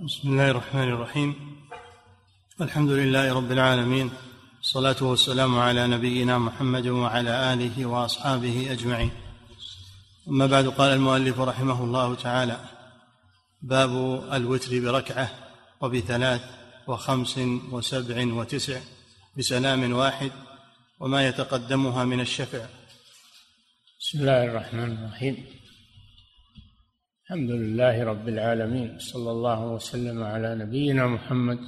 بسم الله الرحمن الرحيم. الحمد لله رب العالمين. الصلاة والسلام على نبينا محمد وعلى آله وأصحابه أجمعين. أما بعد قال المؤلف رحمه الله تعالى باب الوتر بركعة وبثلاث وخمس وسبع وتسع بسلام واحد وما يتقدمها من الشفع. بسم الله الرحمن الرحيم. الحمد لله رب العالمين صلى الله وسلم على نبينا محمد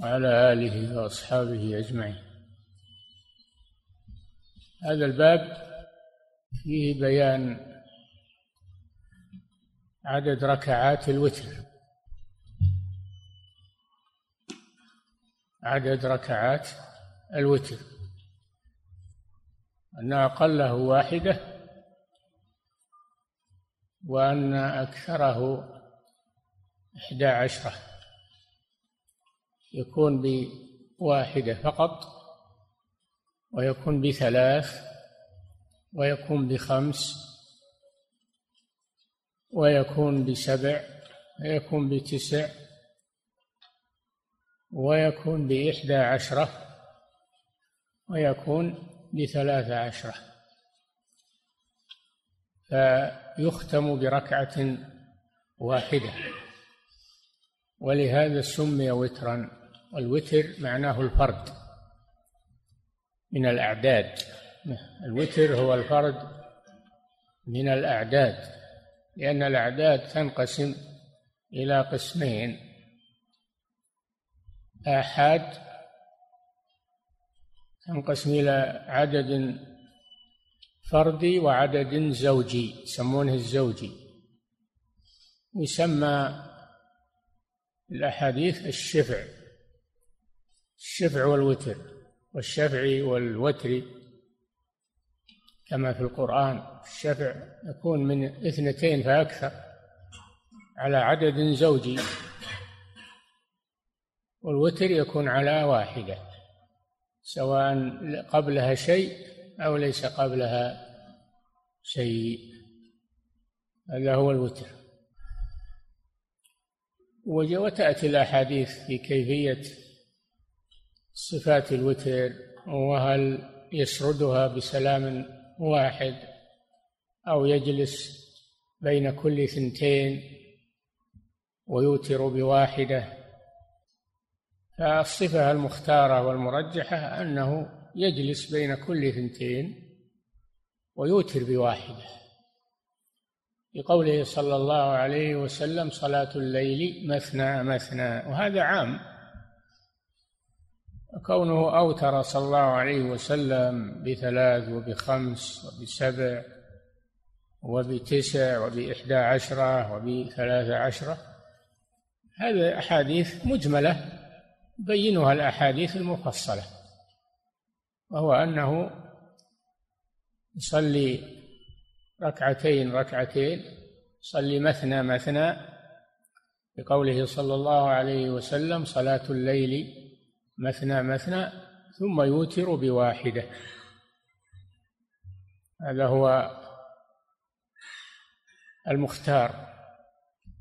وعلى آله وأصحابه أجمعين. هذا الباب فيه بيان عدد ركعات الوتر. عدد ركعات الوتر. أن أقله واحدة وأن أكثره إحدى عشرة. يكون بواحدة فقط ويكون بثلاث ويكون بخمس ويكون بسبع ويكون بتسع ويكون بإحدى عشرة ويكون بثلاث عشرة. فيختم بركعة واحدة. ولهذا سمي وترا. والوتر معناه الفرد من الأعداد. الوتر هو الفرد من الأعداد لأن الأعداد تنقسم إلى قسمين. آحاد تنقسم إلى عدد فردي وعدد زوجي يسمونه الزوجي. يسمى الأحاديث الشفع الشفع والوتر والشفع والوتر كما في القرآن. الشفع يكون من اثنتين فأكثر على عدد زوجي والوتر يكون على واحدة سواء قبلها شيء أو ليس قبلها شيء هذا هو الوتر. وتأتي الأحاديث في كيفية صفات الوتر وهل يسردها بسلام واحد أو يجلس بين كل ثنتين ويوتر بواحدة. فالصفة المختارة والمرجحة أنه يجلس بين كل ثنتين ويوتر بواحدة. لقوله صلى الله عليه وسلم صلاة الليل مثنى مثنى وهذا عام. كونه أوتر صلى الله عليه وسلم بثلاث وبخمس وبسبع وبتسع وبإحدى عشرة وبثلاث عشرة هذه أحاديث مجملة بينها الأحاديث المفصلة. وهو أنه يصلي ركعتين ركعتين يصلي مثنى مثنى بقوله صلى الله عليه وسلم صلاة الليل مثنى مثنى ثم يوتر بواحدة. هذا هو المختار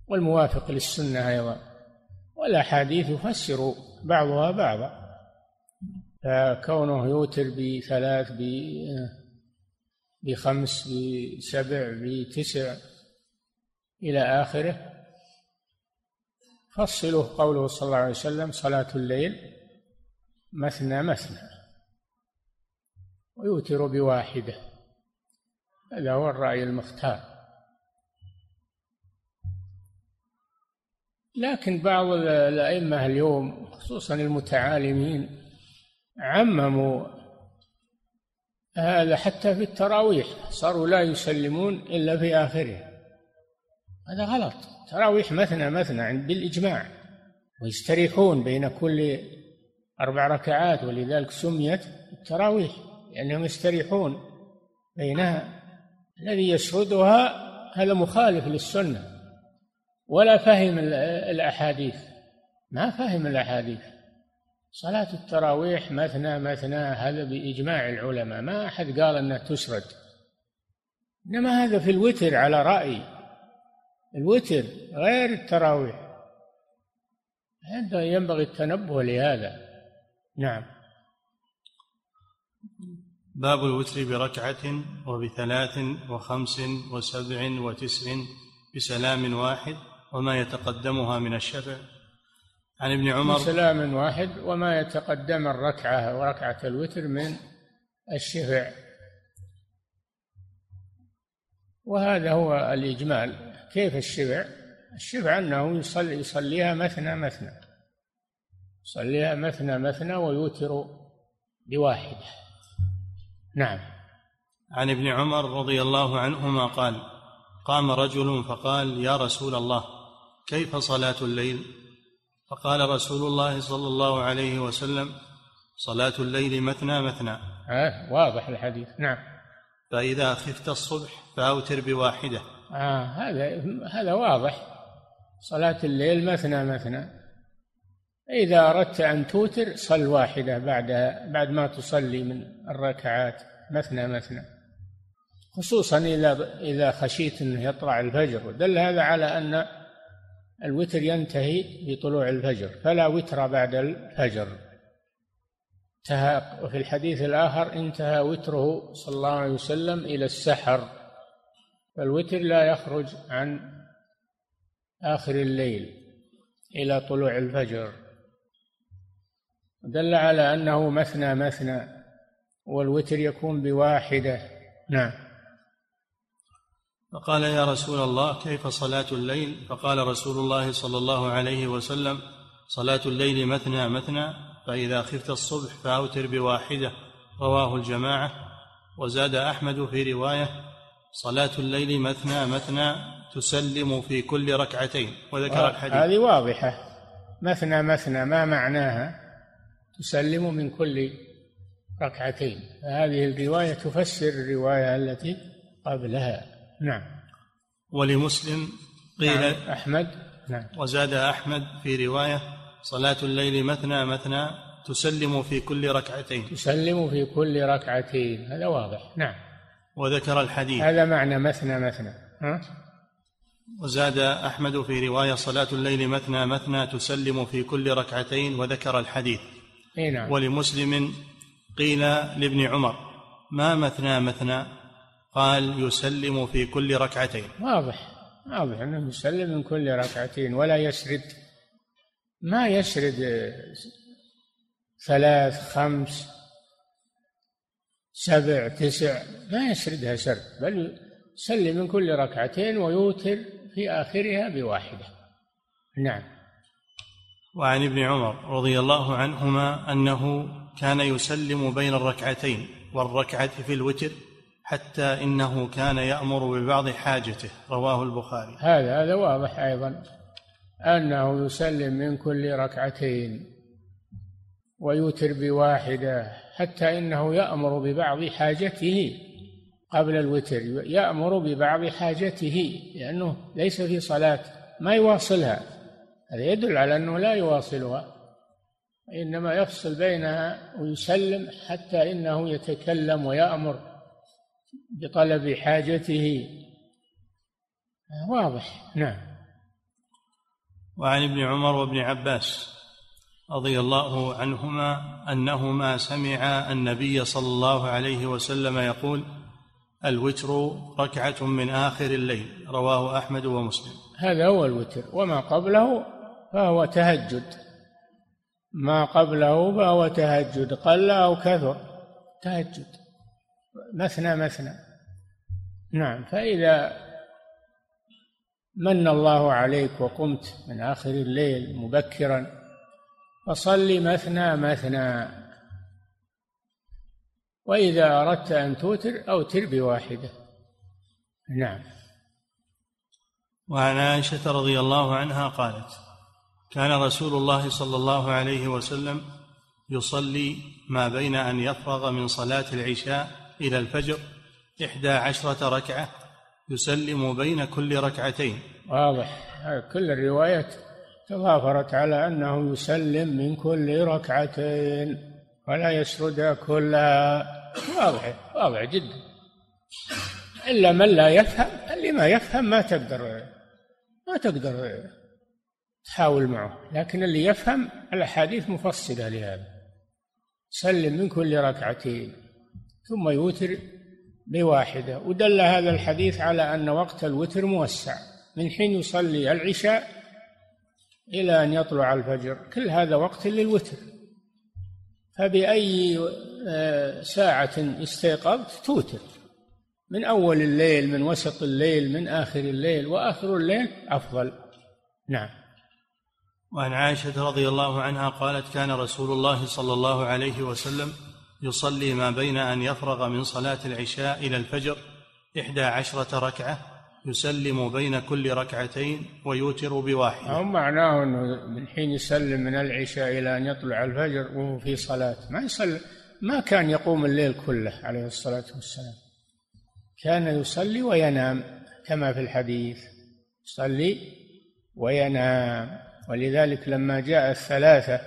والموافق للسنة أيضا. والأحاديث يفسر بعضها بعضا. فكونه يوتر بثلاث بخمس بسبع بتسع إلى آخره. فصله قوله صلى الله عليه وسلم صلاة الليل مثنى مثنى ويوتر بواحدة. هذا هو الرأي المختار. لكن بعض الأئمة اليوم خصوصا المتعالمين عمموا هذا حتى في التراويح. صاروا لا يسلمون إلا في آخرها هذا غلط. تراويح مثنى مثنى بالإجماع. ويستريحون بين كل أربع ركعات ولذلك سميت التراويح. لأنهم يستريحون بينها. الذي يسردها هذا مخالف للسنة. ولا فهم الأحاديث. ما فهم الأحاديث. صلاة التراويح مثنى مثنى هذا بإجماع العلماء؟ ما أحد قال أنها تسرد إنما هذا في الوتر على رأي. الوتر غير التراويح. هذا ينبغي التنبه لهذا. نعم. باب الوتر بركعة وبثلاث وخمس وسبع وتسع بسلام واحد وما يتقدمها من الشفع عن ابن عمر. بسلام واحد وما يتقدم الركعة وركعة الوتر من الشفع. وهذا هو الإجمال. كيف الشفع؟ الشفع أنه يصلي يصليها مثنى مثنى. يصليها مثنى مثنى ويوتر بواحدة. نعم. عن ابن عمر رضي الله عنهما قال قام رجل فقال يا رسول الله كيف صلاة الليل؟ فقال رسول الله صلى الله عليه وسلم صلاة الليل مثنى مثنى آه واضح الحديث. نعم. فإذا خفت الصبح فأوتر بواحدة. آه هذا هذا واضح. صلاة الليل مثنى مثنى إذا أردت أن توتر صل واحدة بعدها بعد ما تصلي من الركعات. مثنى مثنى خصوصا إذا إذا خشيت أنه يطلع الفجر. ودل هذا على أن الوتر ينتهي بطلوع الفجر فلا وتر بعد الفجر. انتهى وفي الحديث الآخر انتهى وتره صلى الله عليه وسلم إلى السحر. فالوتر لا يخرج عن آخر الليل إلى طلوع الفجر. دل على أنه مثنى مثنى والوتر يكون بواحدة. نعم. فقال يا رسول الله كيف صلاة الليل؟ فقال رسول الله صلى الله عليه وسلم صلاة الليل مثنى مثنى فإذا خفت الصبح فأوتر بواحدة رواه الجماعة. وزاد أحمد في رواية صلاة الليل مثنى مثنى تسلم في كل ركعتين. وذكر الحديث. هذه واضحة. مثنى مثنى ما معناها؟ تسلم من كل ركعتين. هذه الرواية تفسر الرواية التي قبلها. نعم. ولمسلم قيل نعم. أحمد نعم. وزاد أحمد في رواية صلاة الليل مثنى مثنى تسلم في كل ركعتين. تسلم في كل ركعتين. هذا واضح. نعم. وذكر الحديث. هذا معنى مثنى مثنى. ها؟ وزاد أحمد في رواية صلاة الليل مثنى مثنى تسلم في كل ركعتين وذكر الحديث. اي نعم. ولمسلم قيل لابن عمر ما مثنى مثنى؟ قال يسلم في كل ركعتين. واضح واضح أنه يسلم من كل ركعتين ولا يسرد. ما يسرد ثلاث خمس سبع تسع ما يسردها سرد بل يسلم من كل ركعتين ويوتر في آخرها بواحدة. نعم. وعن ابن عمر رضي الله عنهما أنه كان يسلم بين الركعتين والركعة في الوتر حتى إنه كان يأمر ببعض حاجته. رواه البخاري. هذا هذا واضح أيضا. أنه يسلم من كل ركعتين ويوتر بواحدة حتى إنه يأمر ببعض حاجته قبل الوتر. يأمر ببعض حاجته لأنه ليس في صلاة ما يواصلها. هذا يدل على أنه لا يواصلها إنما يفصل بينها ويسلم حتى إنه يتكلم ويأمر. بطلب حاجته. واضح. نعم. وعن ابن عمر وابن عباس رضي الله عنهما أنهما سمعا النبي صلى الله عليه وسلم يقول الوتر ركعة من آخر الليل. رواه أحمد ومسلم. هذا هو الوتر. وما قبله فهو تهجد. ما قبله فهو تهجد. قل أو كثر. تهجد. مثنى مثنى. نعم فإذا من الله عليك وقمت من آخر الليل مبكرا فصل مثنى مثنى. وإذا أردت أن توتر أوتر بواحدة. نعم. وعن عائشة رضي الله عنها قالت كان رسول الله صلى الله عليه وسلم يصلي ما بين أن يفرغ من صلاة العشاء إلى الفجر إحدى عشرة ركعة يسلم بين كل ركعتين. واضح. كل الروايات تضافرت على أنه يسلم من كل ركعتين ولا يسردها كلها. واضح واضح جدا. إلا من لا يفهم اللي ما يفهم ما تقدر ما تقدر تحاول معه. لكن اللي يفهم الأحاديث مفصلة لهذا. سلم من كل ركعتين. ثم يوتر بواحدة. ودل هذا الحديث على أن وقت الوتر موسع من حين يصلي العشاء إلى أن يطلع الفجر. كل هذا وقت للوتر. فبأي آه، ساعة استيقظت توتر. من أول الليل من وسط الليل من آخر الليل وآخر الليل أفضل. نعم. وعن عائشة رضي الله عنها قالت كان رسول الله صلى الله عليه وسلم يصلي ما بين أن يفرغ من صلاة العشاء إلى الفجر إحدى عشرة ركعة يسلم بين كل ركعتين ويوتر بواحدة. هم معناه أنه من حين يسلم من العشاء إلى أن يطلع الفجر وهو في صلاة. ما يصلي ما كان يقوم الليل كله عليه الصلاة والسلام. كان يصلي وينام كما في الحديث. يصلي وينام. ولذلك لما جاء الثلاثة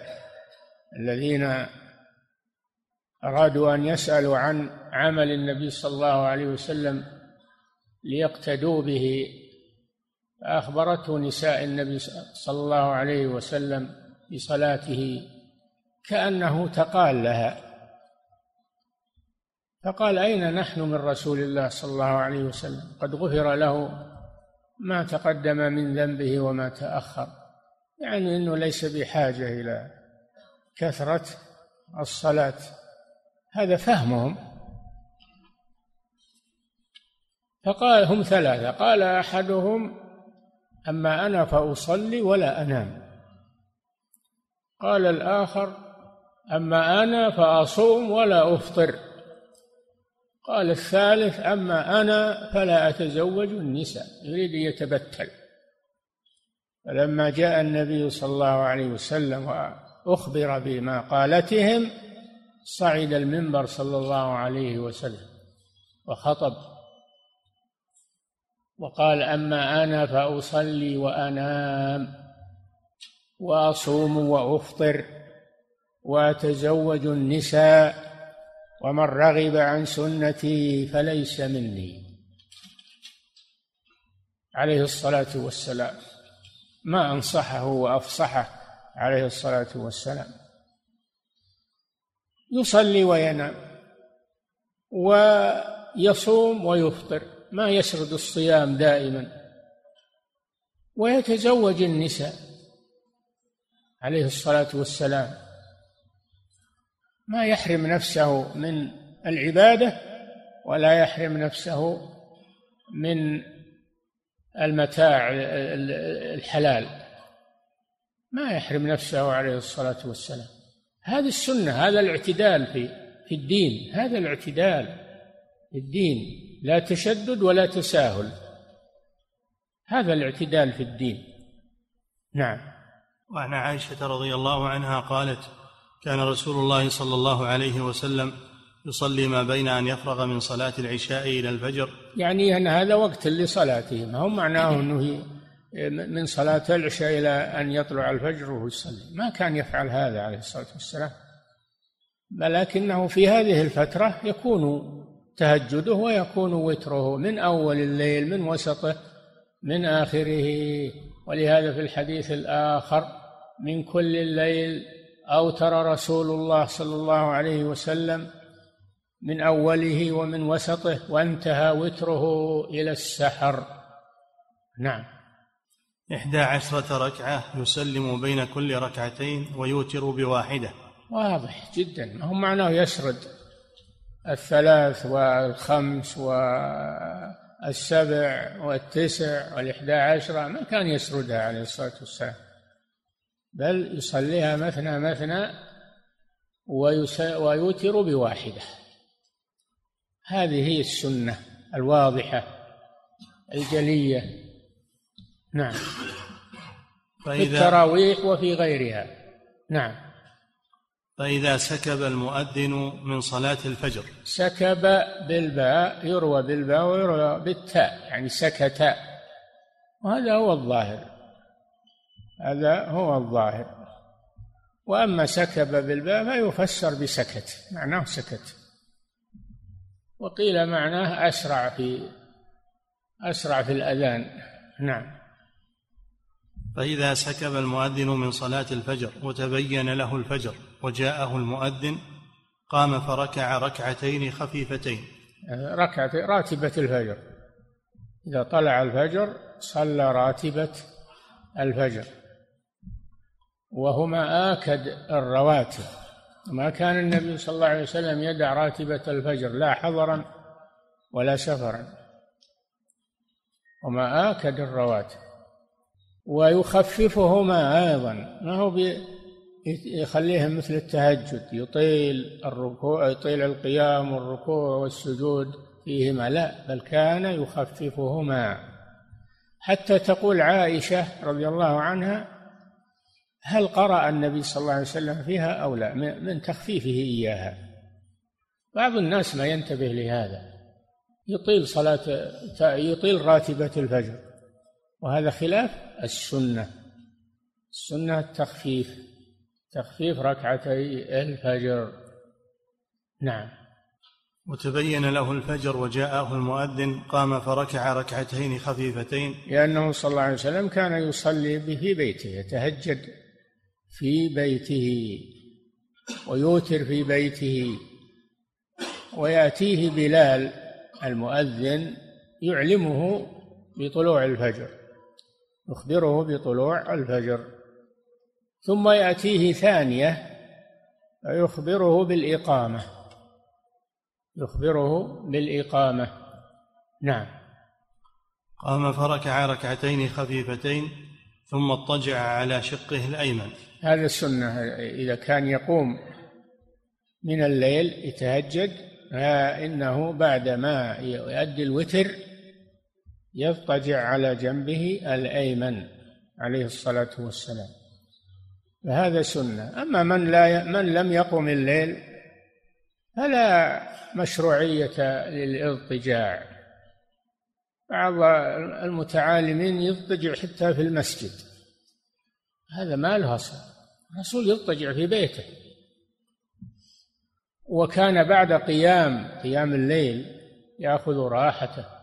الذين أرادوا أن يسألوا عن عمل النبي صلى الله عليه وسلم ليقتدوا به فأخبرته نساء النبي صلى الله عليه وسلم بصلاته كأنه تقال لها. فقال أين نحن من رسول الله صلى الله عليه وسلم؟ قد غفر له ما تقدم من ذنبه وما تأخر. يعني أنه ليس بحاجة إلى كثرة الصلاة. هذا فهمهم. فقال هم ثلاثة. قال أحدهم أما أنا فأصلي ولا أنام. قال الآخر أما أنا فأصوم ولا أفطر. قال الثالث أما أنا فلا أتزوج النساء. يريد يتبتل. فلما جاء النبي صلى الله عليه وسلم وأخبر بما قالتهم صعد المنبر صلى الله عليه وسلم وخطب وقال أما أنا فأصلي وأنام وأصوم وأفطر وأتزوج النساء ومن رغب عن سنتي فليس مني. عليه الصلاة والسلام. ما أنصحه وأفصحه عليه الصلاة والسلام. يصلي وينام ويصوم ويفطر ما يسرد الصيام دائما. ويتزوج النساء عليه الصلاة والسلام. ما يحرم نفسه من العبادة ولا يحرم نفسه من المتاع الحلال. ما يحرم نفسه عليه الصلاة والسلام. هذه السنة هذا الاعتدال في في الدين هذا الاعتدال في الدين. لا تشدد ولا تساهل. هذا الاعتدال في الدين. نعم. وعن عائشة رضي الله عنها قالت كان رسول الله صلى الله عليه وسلم يصلي ما بين أن يفرغ من صلاة العشاء إلى الفجر. يعني أن هذا وقت لصلاته ما هو معناه أنه من صلاة العشاء إلى أن يطلع الفجر وهو يصلي. ما كان يفعل هذا عليه الصلاة والسلام. ولكنه في هذه الفترة يكون تهجده ويكون وتره من أول الليل من وسطه من آخره. ولهذا في الحديث الآخر من كل الليل أوتر رسول الله صلى الله عليه وسلم من أوله ومن وسطه وانتهى وتره إلى السحر. نعم. إحدى عشرة ركعة يسلم بين كل ركعتين ويوتر بواحدة. واضح جدا. ما هو معناه يسرد الثلاث والخمس والسبع والتسع والإحدى عشرة ما كان يسردها عليه الصلاة والسلام. بل يصليها مثنى مثنى ويوتر بواحدة. هذه هي السنة الواضحة الجلية. نعم. فإذا في التراويح وفي غيرها. نعم. فإذا سكب المؤذن من صلاة الفجر. سكب بالباء يروى بالباء ويروى بالتاء يعني سكت. وهذا هو الظاهر. هذا هو الظاهر. وأما سكب بالباء فيفسر بسكت معناه سكت. وقيل معناه أسرع في أسرع في الأذان. نعم. فإذا سكب المؤذن من صلاة الفجر وتبين له الفجر وجاءه المؤذن قام فركع ركعتين خفيفتين. ركعة راتبة الفجر. إذا طلع الفجر صلى راتبة الفجر. وهما آكد الرواتب. ما كان النبي صلى الله عليه وسلم يدع راتبة الفجر لا حضرا ولا سفرا. وما آكد الرواتب. ويخففهما أيضا. ما هو يخليهم مثل التهجد يطيل الركوع يطيل القيام والركوع والسجود فيهما. لا بل كان يخففهما. حتى تقول عائشة رضي الله عنها هل قرأ النبي صلى الله عليه وسلم فيها أو لا؟ من تخفيفه إياها. بعض الناس ما ينتبه لهذا. يطيل صلاة يطيل راتبة الفجر. وهذا خلاف السنة. السنة التخفيف تخفيف ركعتي الفجر. نعم. وتبين له الفجر وجاءه المؤذن قام فركع ركعتين خفيفتين. لأنه صلى الله عليه وسلم كان يصلي في بيته يتهجد في بيته ويوتر في بيته. ويأتيه بلال المؤذن يعلمه بطلوع الفجر. يخبره بطلوع الفجر. ثم يأتيه ثانية فيخبره بالإقامة. يخبره بالإقامة. نعم. قام فركع ركعتين خفيفتين ثم اضطجع على شقه الأيمن. هذا السنة. إذا كان يقوم من الليل يتهجد فإنه بعدما يؤدي الوتر يضطجع على جنبه الأيمن عليه الصلاة والسلام. فهذا سنة. أما من لا من لم يقم الليل فلا مشروعية للإضطجاع. بعض المتعالمين يضطجع حتى في المسجد. هذا ما له أصل. الرسول يضطجع في بيته. وكان بعد قيام قيام الليل يأخذ راحته.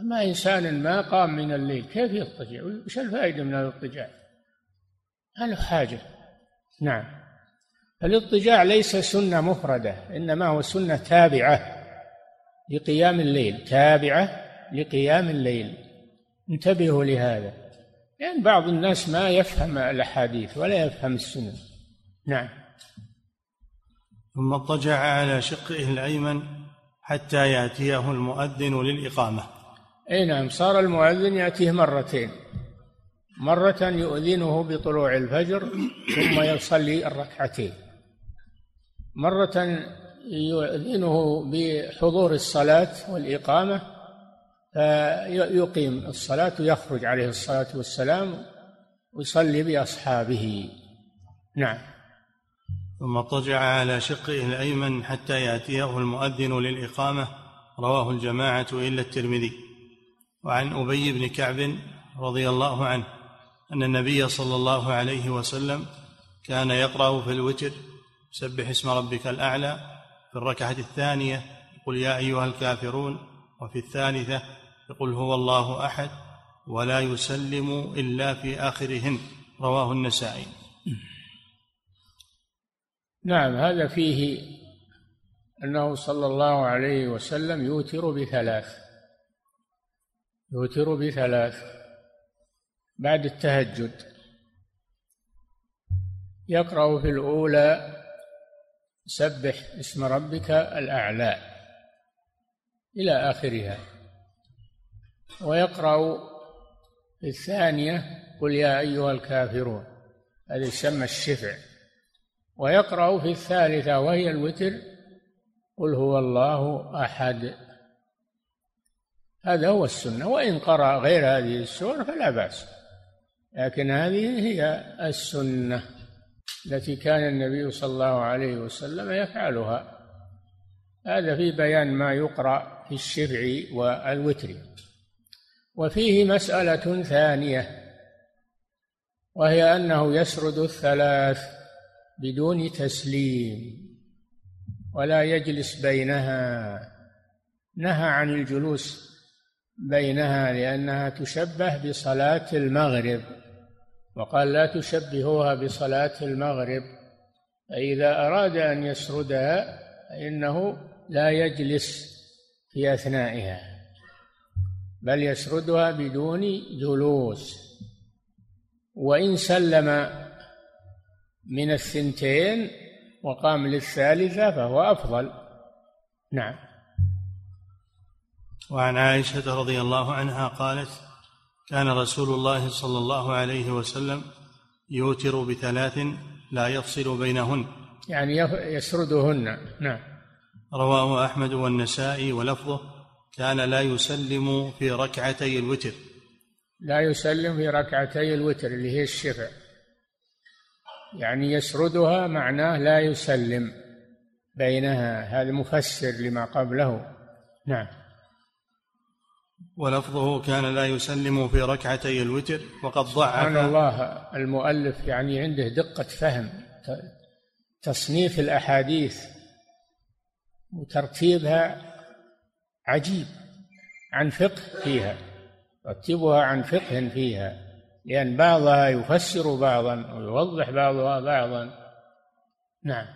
أما إنسان ما قام من الليل كيف يضطجع؟ وش الفائدة من الاضطجاع؟ ما له حاجة. نعم. الاضطجاع ليس سنة مفردة إنما هو سنة تابعة لقيام الليل تابعة لقيام الليل. انتبهوا لهذا. لأن يعني بعض الناس ما يفهم الأحاديث ولا يفهم السنن. نعم. ثم اضطجع على شقه الأيمن حتى يأتيه المؤذن للإقامة. أي نعم صار المؤذن يأتيه مرتين. مرة يؤذنه بطلوع الفجر ثم يصلي الركعتين. مرة يؤذنه بحضور الصلاة والإقامة فيقيم الصلاة ويخرج عليه الصلاة والسلام ويصلي بأصحابه. نعم. ثم اضطجع على شقه الأيمن حتى يأتيه المؤذن للإقامة رواه الجماعة إلا الترمذي. وعن أبي بن كعب رضي الله عنه أن النبي صلى الله عليه وسلم كان يقرأ في الوتر سبح اسم ربك الأعلى في الركعة الثانية يقول يا أيها الكافرون وفي الثالثة يقول هو الله أحد ولا يسلم إلا في آخرهن رواه النسائي. نعم هذا فيه أنه صلى الله عليه وسلم يوتر بثلاث. يوتر بثلاث. بعد التهجد. يقرأ في الأولى سبح اسم ربك الأعلى. إلى آخرها. ويقرأ في الثانية قل يا أيها الكافرون. هذا يسمى الشفع. ويقرأ في الثالثة وهي الوتر قل هو الله أحد. هذا هو السنة وإن قرأ غير هذه السور فلا بأس. لكن هذه هي السنة التي كان النبي صلى الله عليه وسلم يفعلها. هذا في بيان ما يقرأ في الشفع والوتر. وفيه مسألة ثانية وهي أنه يسرد الثلاث بدون تسليم ولا يجلس بينها. نهى عن الجلوس بينها لأنها تشبه بصلاة المغرب وقال لا تشبهوها بصلاة المغرب فإذا أراد أن يسردها فإنه لا يجلس في أثنائها بل يسردها بدون جلوس. وإن سلم من الثنتين وقام للثالثة فهو أفضل. نعم. وعن عائشة رضي الله عنها قالت كان رسول الله صلى الله عليه وسلم يوتر بثلاث لا يفصل بينهن. يعني يسردهن. نعم. رواه أحمد والنسائي ولفظه كان لا يسلم في ركعتي الوتر. لا يسلم في ركعتي الوتر اللي هي الشفع. يعني يسردها معناه لا يسلم بينها. هذا مفسر لما قبله. نعم. ولفظه كان لا يسلم في ركعتي الوتر وقد ضعف. سبحان الله المؤلف يعني عنده دقة فهم تصنيف الأحاديث وترتيبها عجيب عن فقه فيها رتبها عن فقه فيها لأن بعضها يفسر بعضا ويوضح بعضها بعضا. نعم.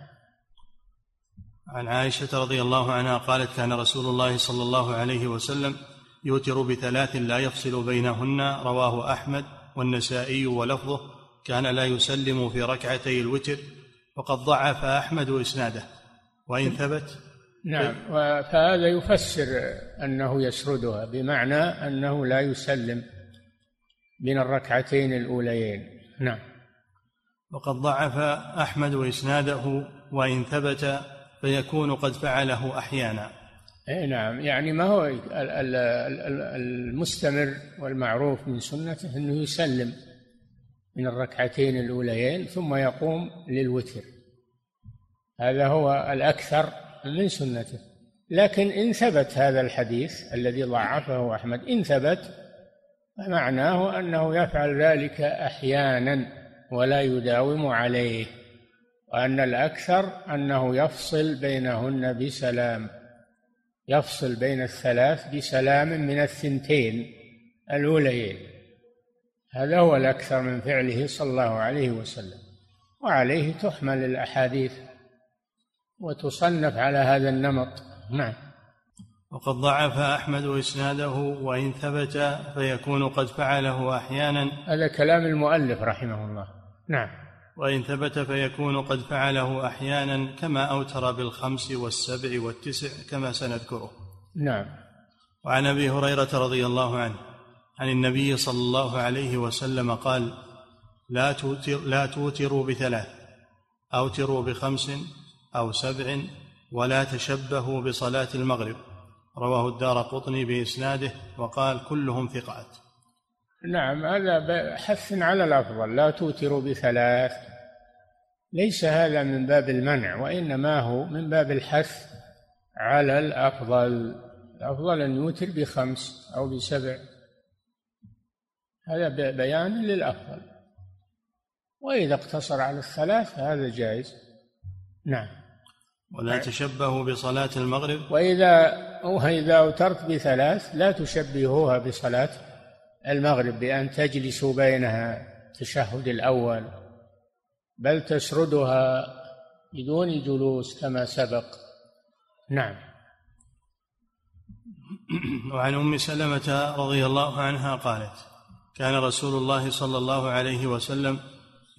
عن عائشة رضي الله عنها قالت كان رسول الله صلى الله عليه وسلم يوتر بثلاث لا يفصل بينهن رواه أحمد والنسائي ولفظه كان لا يسلم في ركعتي الوتر وقد ضعف أحمد إسناده. وإن ثبت؟ نعم فهذا يفسر أنه يسردها بمعنى أنه لا يسلم من الركعتين الأوليين. نعم. وقد ضعف أحمد إسناده وإن ثبت فيكون قد فعله أحيانا. اي نعم. يعني ما هو المستمر والمعروف من سنته إنه يسلم من الركعتين الأوليين ثم يقوم للوتر. هذا هو الأكثر من سنته. لكن إن ثبت هذا الحديث الذي ضعفه أحمد إن ثبت فمعناه أنه يفعل ذلك أحيانا ولا يداوم عليه وأن الأكثر أنه يفصل بينهن بسلام. يفصل بين الثلاث بسلام من الثنتين الأوليين. هذا هو الأكثر من فعله صلى الله عليه وسلم وعليه تحمل الأحاديث وتصنف على هذا النمط. نعم. وقد ضعف أحمد إسناده وإن ثبت فيكون قد فعله أحيانا. هذا كلام المؤلف رحمه الله. نعم. وإن ثبت فيكون قد فعله أحيانا كما أوتر بالخمس والسبع والتسع كما سنذكره. نعم. وعن أبي هريرة رضي الله عنه عن النبي صلى الله عليه وسلم قال لا توتر لا توتروا بثلاث أوتروا بخمس أو سبع ولا تشبهوا بصلاة المغرب. رواه الدار قطني بإسناده وقال كلهم ثقات. نعم هذا حث على الأفضل لا توتروا بثلاث. ليس هذا من باب المنع وإنما هو من باب الحث على الأفضل. الأفضل أن يوتر بخمس أو بسبع. هذا بيان للأفضل. وإذا اقتصر على الثلاث هذا جائز. نعم. ولا تشبهوا بصلاة المغرب؟ وإذا وإذا أوترت بثلاث لا تشبهوها بصلاة المغرب بأن تجلسوا بينها التشهد الأول بل تسردها بدون جلوس كما سبق. نعم. وعن أم سلمة رضي الله عنها قالت كان رسول الله صلى الله عليه وسلم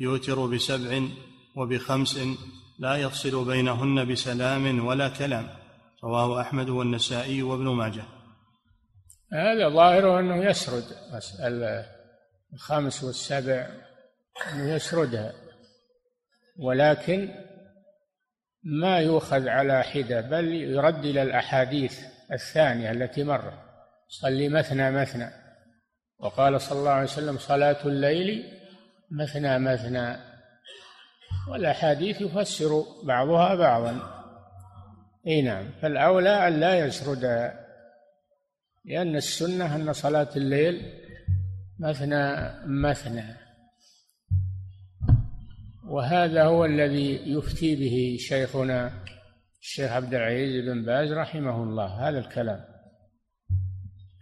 يوتر بسبع وبخمس لا يفصل بينهن بسلام ولا كلام. رواه أحمد والنسائي وابن ماجه. هذا ظاهره أنه يسرد الخمس والسبع أنه يسردها. ولكن ما يؤخذ على حدة بل يرد إلى الأحاديث الثانية التي مرت صلي مثنى مثنى. وقال صلى الله عليه وسلم صلاة الليل مثنى مثنى. والأحاديث يفسر بعضها بعضا. إي نعم. فالأولى أن لا يسرد لأن السنة أن صلاة الليل مثنى مثنى. وهذا هو الذي يفتي به شيخنا الشيخ عبد العزيز بن باز رحمه الله هذا الكلام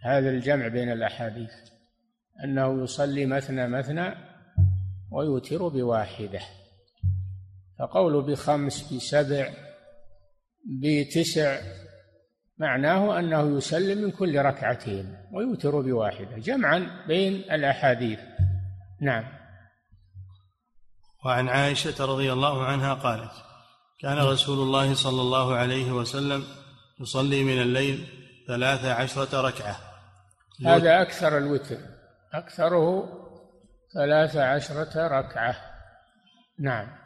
هذا الجمع بين الأحاديث أنه يصلي مثنى مثنى ويوتر بواحدة. فقول بخمس بسبع بتسع معناه أنه يسلم من كل ركعتين ويوتر بواحدة جمعا بين الأحاديث. نعم. وعن عائشة رضي الله عنها قالت كان رسول الله صلى الله عليه وسلم يصلي من الليل ثلاث عشرة ركعة. هذا أكثر الوتر. أكثره ثلاث عشرة ركعة. نعم.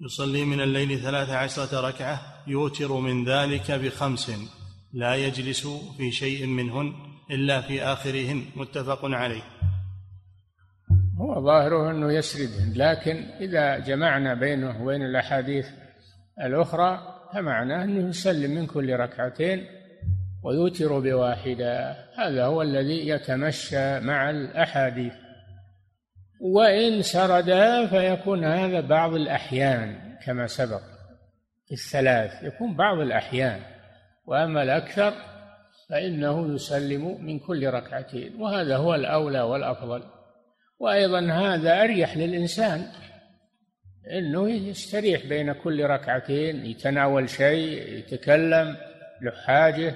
يصلي من الليل ثلاث عشرة ركعة يوتر من ذلك بخمس لا يجلس في شيء منهن إلا في آخرهن متفق عليه. هو ظاهره أنه يسردهن لكن إذا جمعنا بينه وبين الأحاديث الأخرى فمعناه أنه يسلم من كل ركعتين ويوتر بواحدة. هذا هو الذي يتمشى مع الأحاديث. وإن سردا فيكون هذا بعض الأحيان كما سبق الثلاث يكون بعض الأحيان. وأما الأكثر فإنه يسلم من كل ركعتين وهذا هو الأولى والأفضل. وأيضا هذا أريح للإنسان إنه يستريح بين كل ركعتين يتناول شيء يتكلم له حاجة.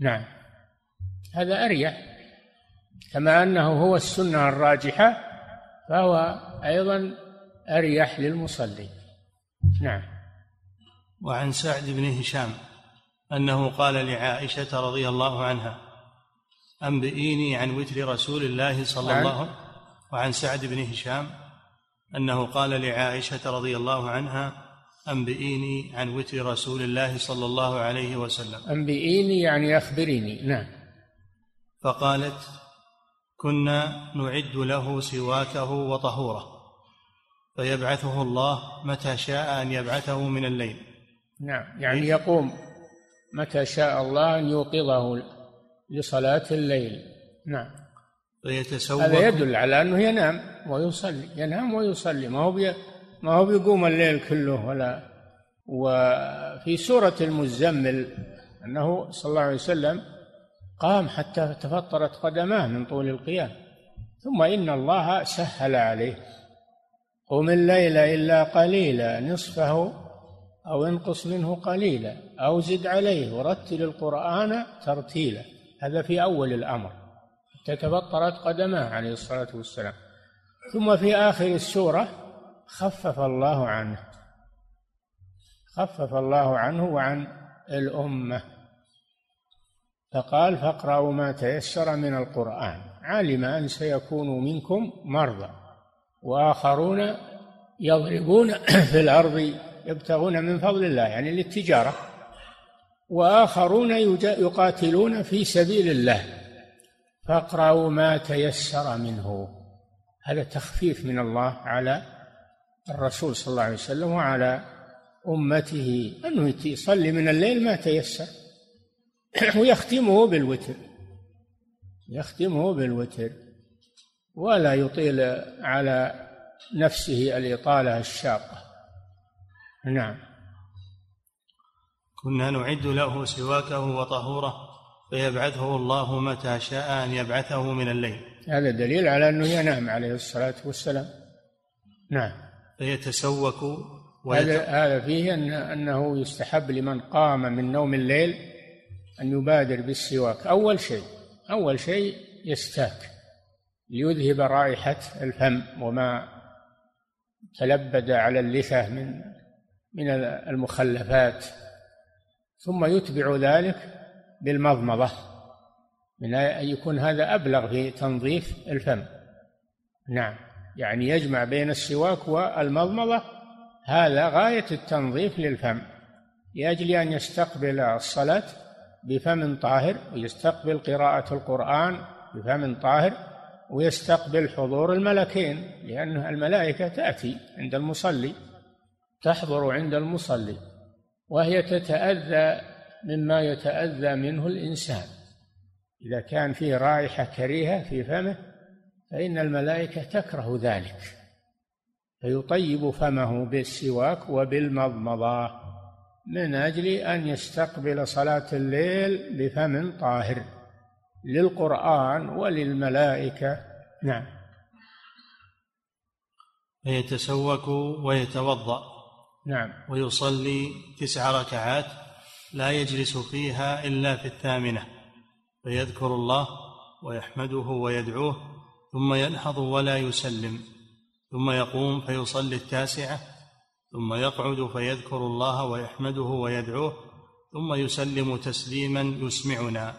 نعم. هذا أريح. كما أنه هو السنة الراجحة فهو أيضا أريح للمصلي. نعم. وعن سعد بن هشام أنه قال لعائشة رضي الله عنها أنبئيني عن وتر رسول الله صلى الله عليه وسلم. وعن سعد بن هشام أنه قال لعائشة رضي الله عنها أنبئيني عن وتر رسول الله صلى الله عليه وسلم. أنبئيني يعني أخبريني. نعم. فقالت كنا نعد له سواكه وطهوره. فيبعثه الله متى شاء أن يبعثه من الليل. نعم يعني يقوم متى شاء الله أن يوقظه لصلاة الليل. نعم. فيتسوق هذا يدل على أنه ينام ويصلي ينام ويصلي. ما هو بي ما هو بيقوم الليل كله ولا. وفي سورة المزمل أنه صلى الله عليه وسلم قام حتى تفطرت قدماه من طول القيام. ثم إن الله سهل عليه. قم الليل إلا قليلا نصفه أو انقص منه قليلا أو زد عليه ورتل القرآن ترتيلا. هذا في أول الأمر. تتبطرت قدماه عليه الصلاة والسلام. ثم في آخر السورة خفف الله عنه. خفف الله عنه وعن الأمة. فقال فاقرأوا ما تيسر من القرآن. علم أن سيكون منكم مرضى وآخرون يضربون في الأرض يبتغون من فضل الله يعني للتجارة. وآخرون يقاتلون في سبيل الله. فاقرأوا ما تيسر منه. هذا تخفيف من الله على الرسول صلى الله عليه وسلم وعلى أمته. أنه يصلي من الليل ما تيسر. ويختمه بالوتر يختمه بالوتر ولا يطيل على نفسه الإطالة الشاقة. نعم. كنا نعد له سواكه وطهوره فيبعثه الله متى شاء أن يبعثه من الليل. هذا دليل على أنه ينام عليه الصلاة والسلام. نعم. فيتسوك هذا هذا فيه أن أنه يستحب لمن قام من نوم الليل أن يبادر بالسواك. أول شيء أول شيء يستاك. ليذهب رائحة الفم وما تلبد على اللثة من من المخلفات. ثم يتبع ذلك بالمضمضة من أن يكون هذا أبلغ في تنظيف الفم. نعم. يعني يجمع بين السواك والمضمضة. هذا غاية التنظيف للفم. لأجل أن يستقبل الصلاة بفم طاهر ويستقبل قراءة القرآن بفم طاهر ويستقبل حضور الملكين لأن الملائكة تأتي عند المصلي تحضر عند المصلي وهي تتأذى مما يتأذى منه الإنسان. إذا كان فيه رائحة كريهة في فمه فإن الملائكة تكره ذلك فيطيب فمه بالسواك وبالمضمضة. من أجل أن يستقبل صلاة الليل بفم طاهر للقرآن وللملائكة. نعم. فيتسوك ويتوضأ. نعم. ويصلي تسع ركعات لا يجلس فيها إلا في الثامنة. فيذكر الله ويحمده ويدعوه ثم ينهض ولا يسلم ثم يقوم فيصلي التاسعة ثم يقعد فيذكر الله ويحمده ويدعوه ثم يسلم تسليما يسمعنا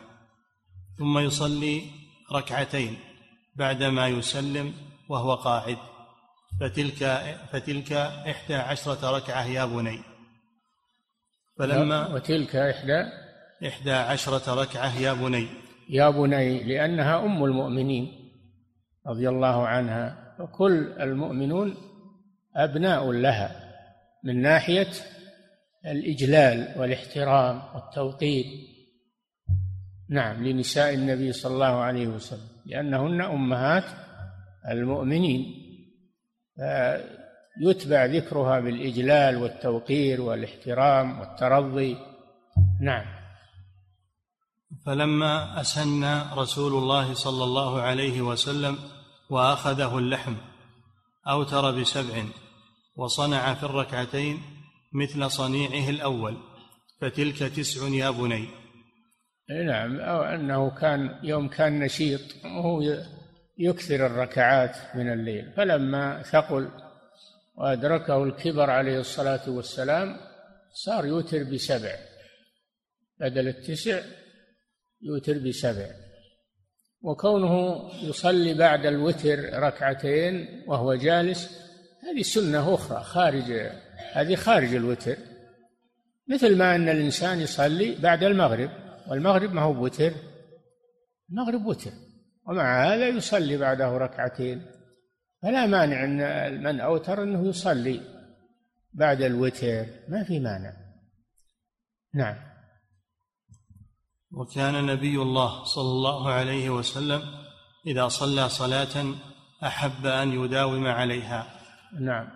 ثم يصلي ركعتين بعدما يسلم وهو قاعد. فتلك فتلك إحدى عشرة ركعة يا بني. فلما وتلك إحدى إحدى عشرة ركعة يا بني. يا بني لأنها أم المؤمنين رضي الله عنها وكل المؤمنون أبناء لها. من ناحية الإجلال والاحترام والتوقير نعم لنساء النبي صلى الله عليه وسلم لأنهن أمهات المؤمنين. يتبع ذكرها بالإجلال والتوقير والاحترام والترضي. نعم. فلما أسن رسول الله صلى الله عليه وسلم وأخذه اللحم أوتر بسبع وصنع في الركعتين مثل صنيعه الأول فتلك تسع يا بني. نعم أو أنه كان يوم كان نشيط وهو يكثر الركعات من الليل. فلما ثقل وأدركه الكبر عليه الصلاة والسلام صار يوتر بسبع. بدل التسع يوتر بسبع. وكونه يصلي بعد الوتر ركعتين وهو جالس هذه سنة أخرى خارج هذه خارج الوتر. مثل ما أن الإنسان يصلي بعد المغرب والمغرب ما هو بوتر المغرب وتر ومع هذا يصلي بعده ركعتين. فلا مانع أن من أوتر أنه يصلي بعد الوتر ما في مانع. نعم. وكان نبي الله صلى الله عليه وسلم إذا صلى صلاة أحب أن يداوم عليها. نعم.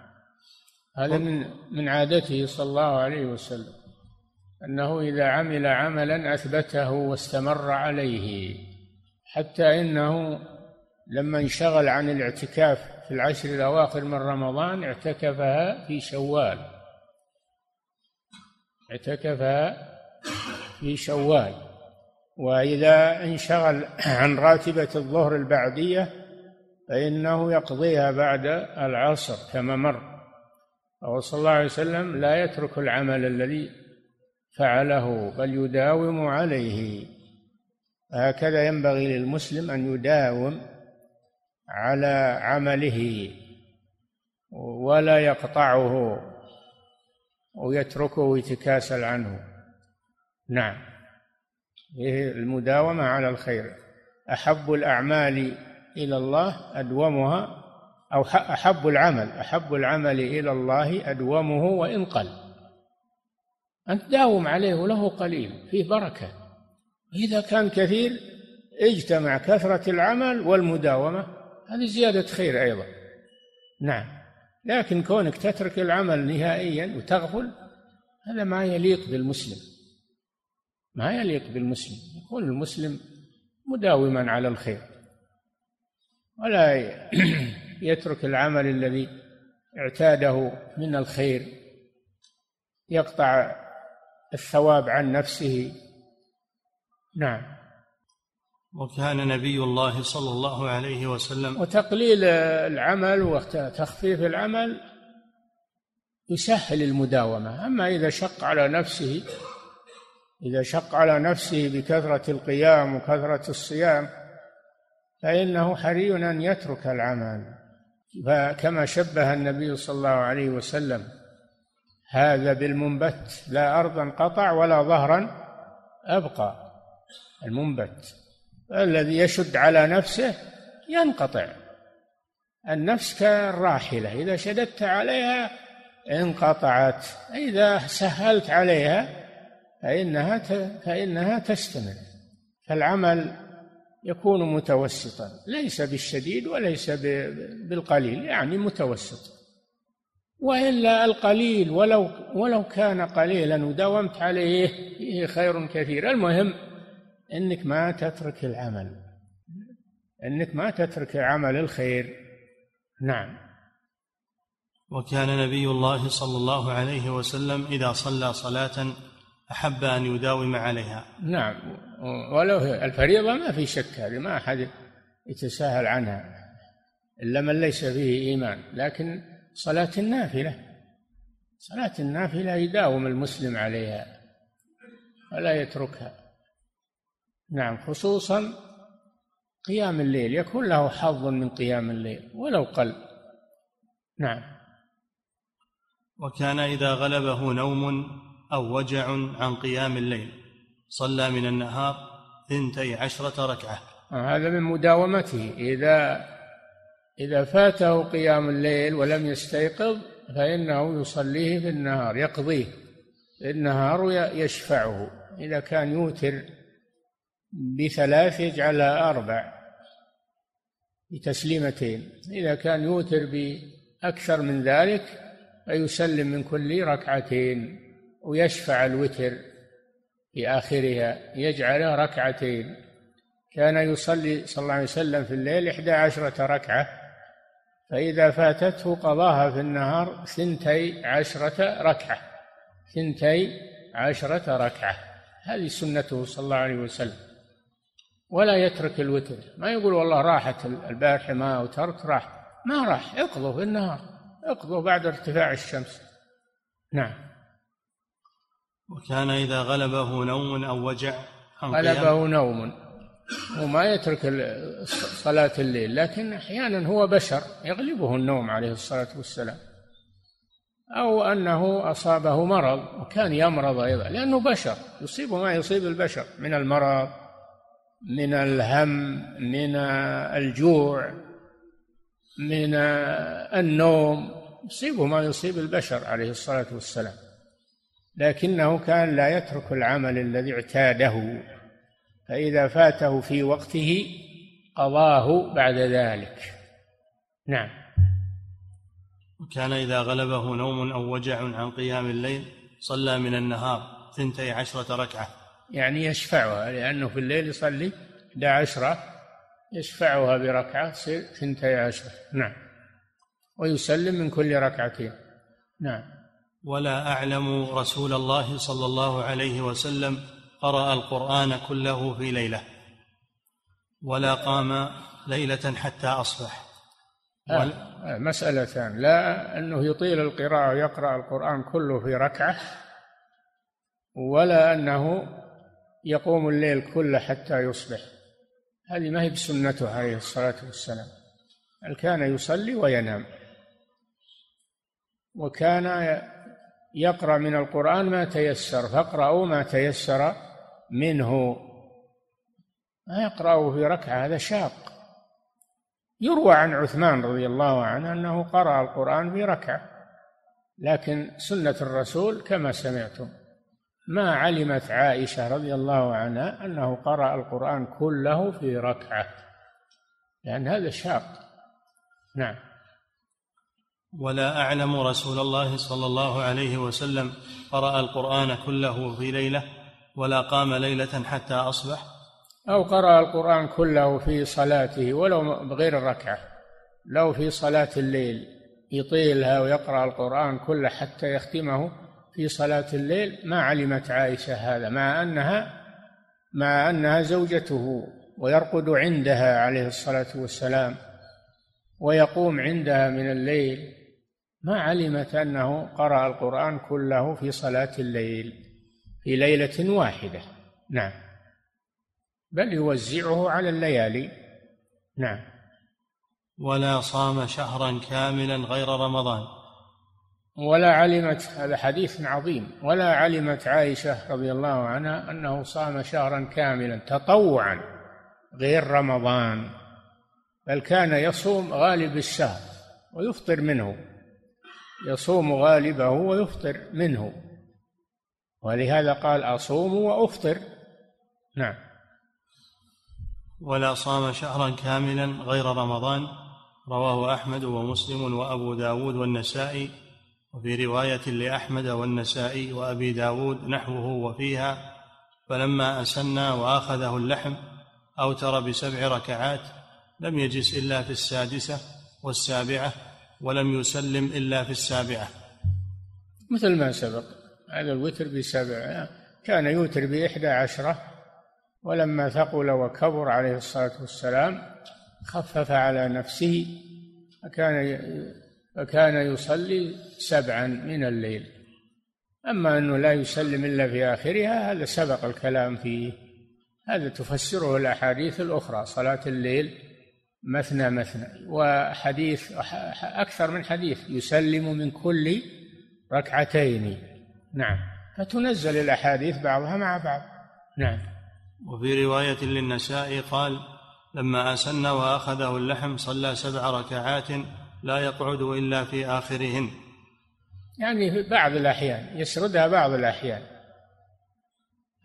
هذا من من عادته صلى الله عليه وسلم أنه إذا عمل عملا أثبته واستمر عليه حتى إنه لما انشغل عن الاعتكاف في العشر الأواخر من رمضان اعتكفها في شوال. اعتكفها في شوال. وإذا انشغل عن راتبة الظهر البعدية فإنه يقضيها بعد العصر كما مر. وهو صلى الله عليه وسلم لا يترك العمل الذي فعله بل يداوم عليه. هكذا ينبغي للمسلم أن يداوم على عمله ولا يقطعه ويتركه ويتكاسل عنه. نعم. المداومة على الخير. أحب الأعمال إلى الله أدومها أو أحب العمل أحب العمل إلى الله أدومه وإن قل. أن تداوم عليه وله قليل فيه بركة. إذا كان كثير اجتمع كثرة العمل والمداومة هذه زيادة خير أيضا. نعم. لكن كونك تترك العمل نهائيا وتغفل هذا ما يليق بالمسلم. ما يليق بالمسلم. يكون المسلم مداوما على الخير. ولا يترك العمل الذي اعتاده من الخير. يقطع الثواب عن نفسه. نعم. وكان نبي الله صلى الله عليه وسلم وتقليل العمل وتخفيف العمل يسهل المداومة. أما إذا شق على نفسه إذا شق على نفسه بكثرة القيام وكثرة الصيام فإنه حري أن يترك العمل. فكما شبه النبي صلى الله عليه وسلم هذا بالمنبت لا أرضا قطع ولا ظهرا أبقى. المنبت الذي يشد على نفسه ينقطع. النفس كالراحلة إذا شددت عليها انقطعت إذا سهلت عليها فإنها فإنها تستمر. فالعمل يكون متوسطا. ليس بالشديد وليس بالقليل يعني متوسط. وإلا القليل ولو ولو كان قليلا وداومت عليه فيه خير كثير. المهم إنك ما تترك العمل. إنك ما تترك عمل الخير. نعم. وكان نبي الله صلى الله عليه وسلم إذا صلى صلاة أحب أن يداوم عليها. نعم. ولو الفريضة ما في شك هذه ما أحد يتساهل عنها. إلا من ليس فيه إيمان. لكن صلاة النافلة صلاة النافلة يداوم المسلم عليها ولا يتركها. نعم خصوصا قيام الليل. يكون له حظ من قيام الليل ولو قل. نعم. وكان إذا غلبه نوم أو وجع عن قيام الليل. صلى من النهار ثنتي عشرة ركعة. هذا من مداومته. إذا إذا فاته قيام الليل ولم يستيقظ فإنه يصليه في النهار يقضيه في النهار يشفعه إذا كان يوتر بثلاث يجعلها أربع بتسليمتين. إذا كان يوتر بأكثر من ذلك فيسلم من كل ركعتين. ويشفع الوتر في آخرها يجعلها ركعتين. كان يصلي صلى الله عليه وسلم في الليل إحدى عشرة ركعة فإذا فاتته قضاها في النهار ثنتي عشرة ركعة ثنتي عشرة ركعة. هذه سنته صلى الله عليه وسلم. ولا يترك الوتر. ما يقول والله راحت البارحة ما أوترت راح. ما راح. اقضوا في النهار. اقضوا بعد ارتفاع الشمس. نعم. وكان إذا غلبه نوم أو وجع غلبه نوم. وما يترك صلاة الليل لكن أحيانا هو بشر يغلبه النوم عليه الصلاة والسلام. أو أنه أصابه مرض وكان يمرض أيضا لأنه بشر. يصيبه ما يصيب البشر من المرض من الهم من الجوع من النوم. يصيبه ما يصيب البشر عليه الصلاة والسلام. لكنه كان لا يترك العمل الذي اعتاده فإذا فاته في وقته قضاه بعد ذلك. نعم. وكان إذا غلبه نوم أو وجع عن قيام الليل صلى من النهار ثنتي عشرة ركعة. يعني يشفعها لأنه في الليل يصلي إحدى عشرة يشفعها بركعة تصير ثنتي عشرة. نعم. ويسلم من كل ركعتين. نعم. ولا أعلم رسول الله صلى الله عليه وسلم قرأ القرآن كله في ليلة ولا قام ليلة حتى أصبح آه. آه. مسألتان لا أنه يطيل القراءة ويقرأ القرآن كله في ركعة ولا أنه يقوم الليل كله حتى يصبح هذه ما هي بسنته عليه الصلاة والسلام بل كان يصلي وينام وكان يقرأ من القرآن ما تيسر فاقرأوا ما تيسر منه. ما يقرأه في ركعة هذا شاق. يروى عن عثمان رضي الله عنه أنه قرأ القرآن في ركعة لكن سنة الرسول كما سمعتم. ما علمت عائشة رضي الله عنها أنه قرأ القرآن كله في ركعة لأن هذا شاق. نعم. ولا أعلم رسول الله صلى الله عليه وسلم قرأ القرآن كله في ليلة ولا قام ليلة حتى أصبح؟ أو قرأ القرآن كله في صلاته ولو بغير الركعة لو في صلاة الليل يطيلها ويقرأ القرآن كله حتى يختمه في صلاة الليل. ما علمت عائشة هذا مع أنها مع أنها زوجته ويرقد عندها عليه الصلاة والسلام ويقوم عندها من الليل. ما علمت أنه قرأ القرآن كله في صلاة الليل في ليلة واحدة. نعم. بل يوزعه على الليالي. نعم. ولا صام شهرا كاملا غير رمضان. ولا علمت هذا حديث عظيم. ولا علمت عائشة رضي الله عنها أنه صام شهرا كاملا تطوعا غير رمضان. بل كان يصوم غالب الشهر ويفطر منه. يصوم غالبه ويفطر منه. ولهذا قال أصوم وأفطر. نعم. ولا صام شهرا كاملا غير رمضان. رواه أحمد ومسلم وأبو داود والنسائي. وفي رواية لأحمد والنسائي وأبي داود نحوه وفيها فلما أسنى وأخذه اللحم أوتر بسبع ركعات لم يجس إلا في السادسة والسابعة ولم يسلم إلا في السابعة. مثل ما سبق هذا الوتر بسبع كان يوتر بإحدى عشرة ولما ثقل وكبر عليه الصلاة والسلام خفف على نفسه فكان فكان يصلي سبعا من الليل. أما أنه لا يسلم إلا في آخرها هذا سبق الكلام فيه. هذا تفسره الأحاديث الأخرى صلاة الليل مثنى مثنى وحديث أكثر من حديث يسلم من كل ركعتين. نعم. فتنزل الأحاديث بعضها مع بعض. نعم. وفي رواية للنساء قال لما أسن وأخذه اللحم صلى سبع ركعات لا يقعد إلا في آخرهن. يعني في بعض الأحيان يسردها بعض الأحيان.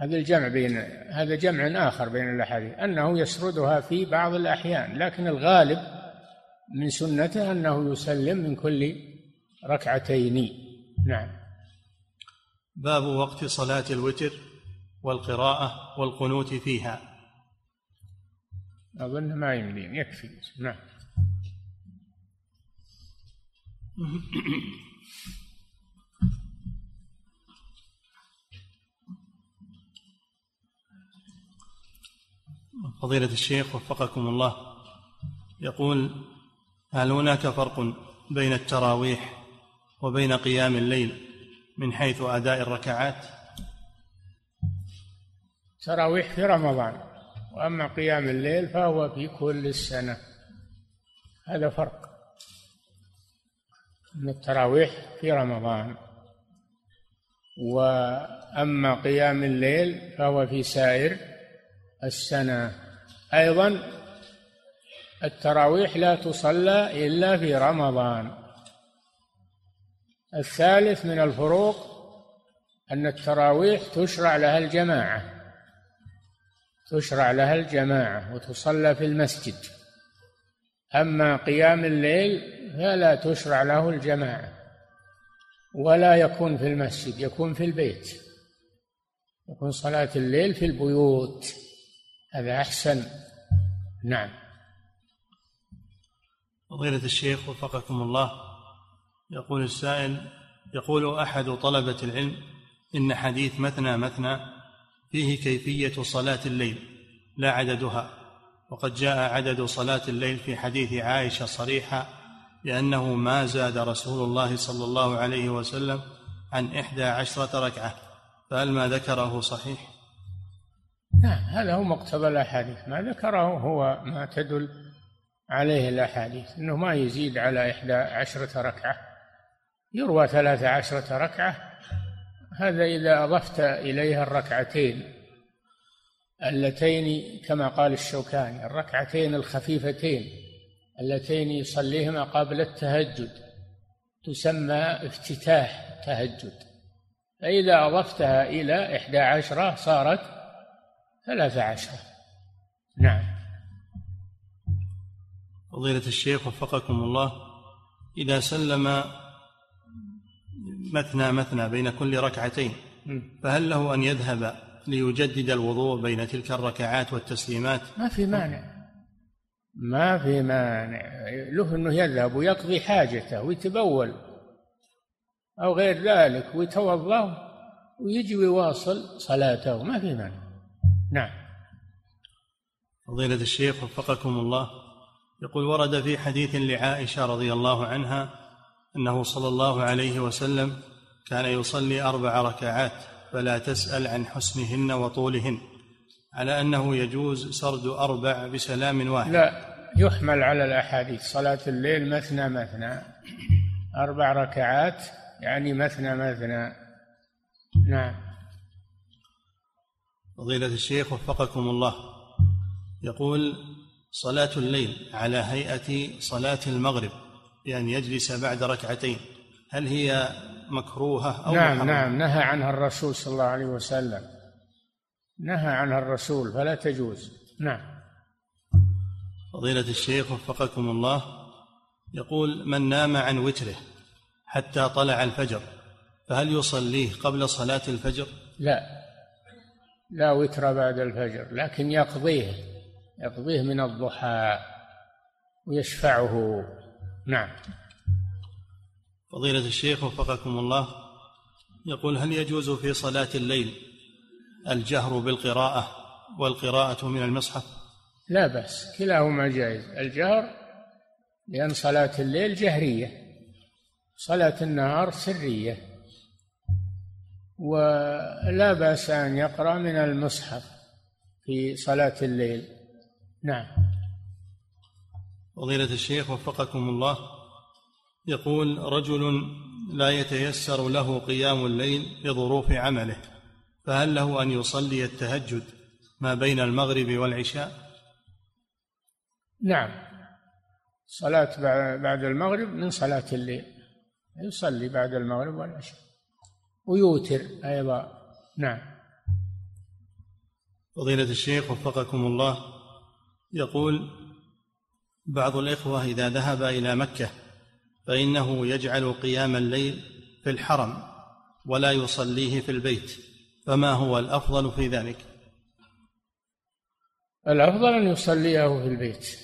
هذا الجمع بين هذا جمع آخر بين الأحاديث أنه يسردها في بعض الأحيان لكن الغالب من سنته أنه يسلم من كل ركعتين. نعم. باب وقت صلاة الوتر والقراءة والقنوت فيها. أظن ما يمدين يكفي. نعم. فضيلة الشيخ وفقكم الله. يقول هل هناك فرق بين التراويح وبين قيام الليل من حيث أداء الركعات؟ تراويح في رمضان وأما قيام الليل فهو في كل السنة. هذا فرق من التراويح في رمضان وأما قيام الليل فهو في سائر السنة. أيضا التراويح لا تصلى إلا في رمضان. الثالث من الفروق أن التراويح تشرع لها الجماعة تشرع لها الجماعة وتصلى في المسجد. أما قيام الليل فلا تشرع له الجماعة ولا يكون في المسجد يكون في البيت. يكون صلاة الليل في البيوت. هذا أحسن نعم فضيلة الشيخ وفقكم الله يقول السائل يقول أحد طلبة العلم إن حديث مثنى مثنى فيه كيفية صلاة الليل لا عددها وقد جاء عدد صلاة الليل في حديث عائشة صريحا بأنه ما زاد رسول الله صلى الله عليه وسلم عن إحدى عشرة ركعة فهل ما ذكره صحيح؟ نعم هذا هو مقتضى الأحاديث. ما ذكره هو ما تدل عليه الأحاديث أنه ما يزيد على إحدى عشرة ركعة. يروى ثلاث عشرة ركعة. هذا إذا أضفت إليها الركعتين اللتين كما قال الشوكاني الركعتين الخفيفتين اللتين يصليهما قبل التهجد تسمى افتتاح تهجد. فإذا أضفتها إلى إحدى عشرة صارت ثلاث عشرة نعم. فضيلة الشيخ وفقكم الله إذا سلم مثنى مثنى بين كل ركعتين فهل له أن يذهب ليجدد الوضوء بين تلك الركعات والتسليمات؟ ما في مانع. ما في مانع. له أنه يذهب ويقضي حاجته ويتبول أو غير ذلك ويتوضأ ويجي ويواصل صلاته. ما في مانع. نعم. فضيلة الشيخ وفقكم الله يقول ورد في حديث لعائشة رضي الله عنها أنه صلى الله عليه وسلم كان يصلي أربع ركعات فلا تسأل عن حسنهن وطولهن على أنه يجوز سرد أربع بسلام واحد. لا يحمل على الأحاديث. صلاة الليل مثنى مثنى أربع ركعات يعني مثنى مثنى. نعم. فضيلة الشيخ وفقكم الله. يقول صلاة الليل على هيئة صلاة المغرب بأن يجلس بعد ركعتين هل هي مكروهة أو نعم محرمة؟ نعم نهى عنها الرسول صلى الله عليه وسلم. نهى عنها الرسول فلا تجوز. نعم. فضيلة الشيخ وفقكم الله يقول من نام عن وتره حتى طلع الفجر فهل يصليه قبل صلاة الفجر؟ لا. لا وتر بعد الفجر لكن يقضيه يقضيه من الضحى ويشفعه. نعم. فضيلة الشيخ وفقكم الله يقول هل يجوز في صلاة الليل الجهر بالقراءة والقراءة من المصحف؟ لا بأس كلاهما جائز. الجهر لأن صلاة الليل جهرية صلاة النهار سرية. ولا بأس أن يقرأ من المصحف في صلاة الليل. نعم. فضيلة الشيخ وفقكم الله يقول رجل لا يتيسر له قيام الليل لظروف عمله فهل له أن يصلي التهجد ما بين المغرب والعشاء؟ نعم. صلاة بعد المغرب من صلاة الليل. يصلي بعد المغرب والعشاء. ويوتر. أيضا. نعم. فضيلة الشيخ وفقكم الله. يقول بعض الإخوة إذا ذهب إلى مكة فإنه يجعل قيام الليل في الحرم ولا يصليه في البيت. فما هو الأفضل في ذلك؟ الأفضل أن يصليه في البيت.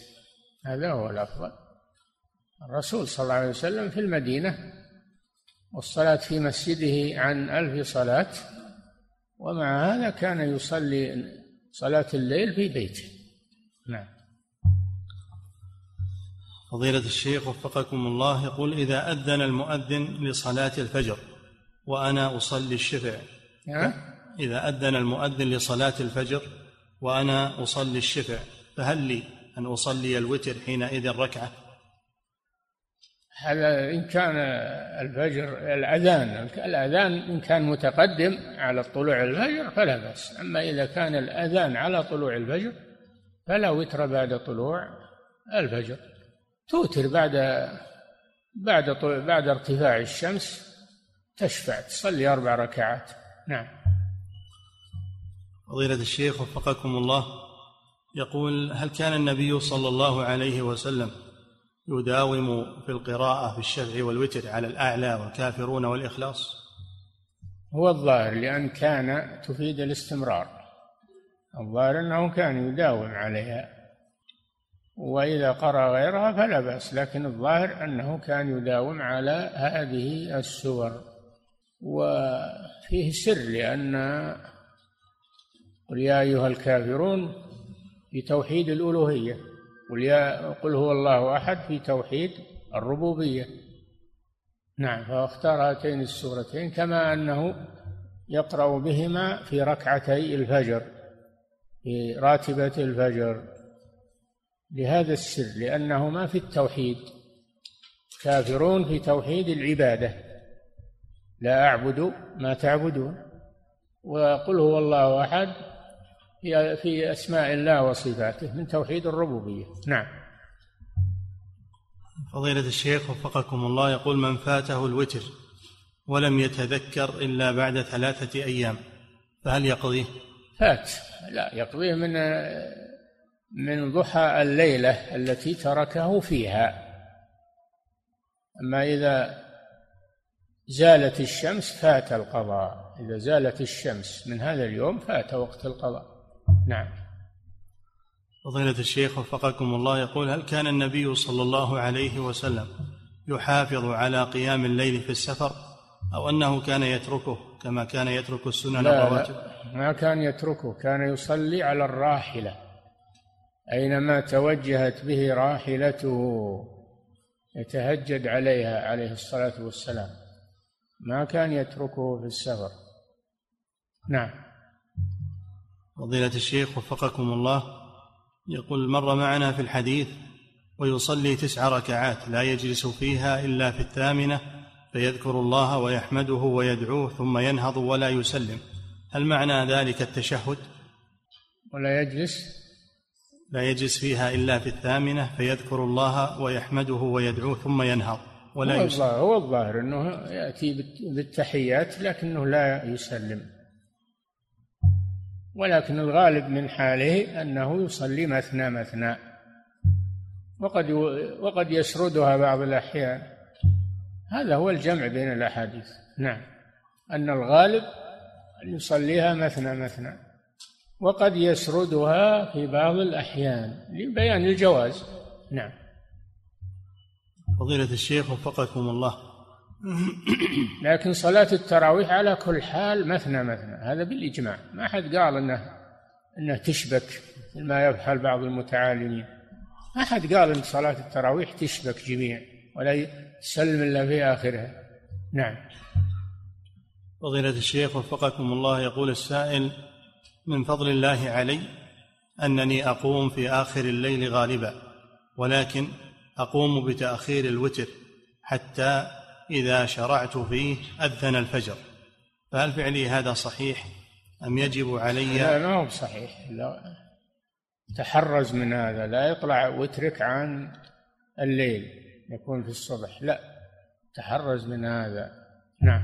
هذا هو الأفضل. الرسول صلى الله عليه وسلم في المدينة والصلاة في مسجده عن ألف صلاة ومع هذا كان يصلي صلاة الليل في بيته. نعم. فضيلة الشيخ وفقكم الله يقول إذا أذن المؤذن لصلاة الفجر وأنا أصلي الشفع إذا أذن المؤذن لصلاة الفجر وأنا أصلي الشفع فهل لي أن أصلي الوتر حينئذ ركعة هذا إن كان الفجر الأذان الأذان إن كان متقدم على طلوع الفجر فلا بأس. أما إذا كان الأذان على طلوع الفجر فلا وتر بعد طلوع الفجر. توتر بعد بعد بعد ارتفاع الشمس تشفع تصلي أربع ركعات. نعم. فضيلة الشيخ وفقكم الله يقول هل كان النبي صلى الله عليه وسلم يداوم في القراءة في الشفع والوتر على الأعلى والكافرون والإخلاص؟ هو الظاهر لأن كان تفيد الاستمرار. الظاهر أنه كان يداوم عليها. وإذا قرأ غيرها فلا بأس لكن الظاهر أنه كان يداوم على هذه السور. وفيه سر لأن قل يا أيها الكافرون في توحيد الألوهية. قل يا قل هو الله أحد في توحيد الربوبية. نعم فاختار هاتين السورتين كما أنه يقرأ بهما في ركعتي الفجر في راتبة الفجر. لهذا السر لأنهما في التوحيد كافرون في توحيد العبادة. لا أعبد ما تعبدون وقل هو الله أحد في أسماء الله وصفاته من توحيد الربوبية. نعم. فضيلة الشيخ وفقكم الله يقول من فاته الوتر ولم يتذكر إلا بعد ثلاثة أيام فهل يقضيه؟ فات. لا يقضيه من من ضحى الليلة التي تركه فيها. أما إذا زالت الشمس فات القضاء. إذا زالت الشمس من هذا اليوم فات وقت القضاء. نعم. فضيلة الشيخ وفقكم الله يقول هل كان النبي صلى الله عليه وسلم يحافظ على قيام الليل في السفر؟ أو أنه كان يتركه كما كان يترك السنن الرواتب ما كان يتركه كان يصلي على الراحلة أينما توجهت به راحلته يتهجد عليها عليه الصلاة والسلام. ما كان يتركه في السفر. نعم. فضيلة الشيخ وفقكم الله يقول مر معنا في الحديث ويصلي تسع ركعات لا يجلس فيها إلا في الثامنة فيذكر الله ويحمده ويدعوه ثم ينهض ولا يسلم هل معنى ذلك التشهد؟ ولا يجلس. لا يجلس فيها إلا في الثامنة فيذكر الله ويحمده ويدعوه ثم ينهض ولا هو الظاهر, هو الظاهر أنه يأتي بالتحيات لكنه لا يسلم. ولكن الغالب من حاله أنه يصلي مثنى مثنى. وقد وقد يسردها بعض الأحيان. هذا هو الجمع بين الأحاديث. نعم. أن الغالب أن يصليها مثنى مثنى. وقد يسردها في بعض الأحيان لبيان الجواز. نعم. فضيلة الشيخ وفقكم الله. لكن صلاة التراويح على كل حال مثنى مثنى هذا بالإجماع. ما حد قال أنه أنه تشبك ما يفعل بعض المتعالمين. ما حد قال أن صلاة التراويح تشبك جميع ولا تسلم إلا في آخرها. نعم. فضيلة الشيخ وفقكم الله يقول السائل من فضل الله علي أنني أقوم في آخر الليل غالبا ولكن أقوم بتأخير الوتر حتى إذا شرعت فيه أذن الفجر. فهل فعلي هذا صحيح؟ أم يجب علي؟ لا ما هو صحيح لا. تحرز من هذا. لا يطلع وترك عن الليل يكون في الصبح. لا. تحرز من هذا. نعم.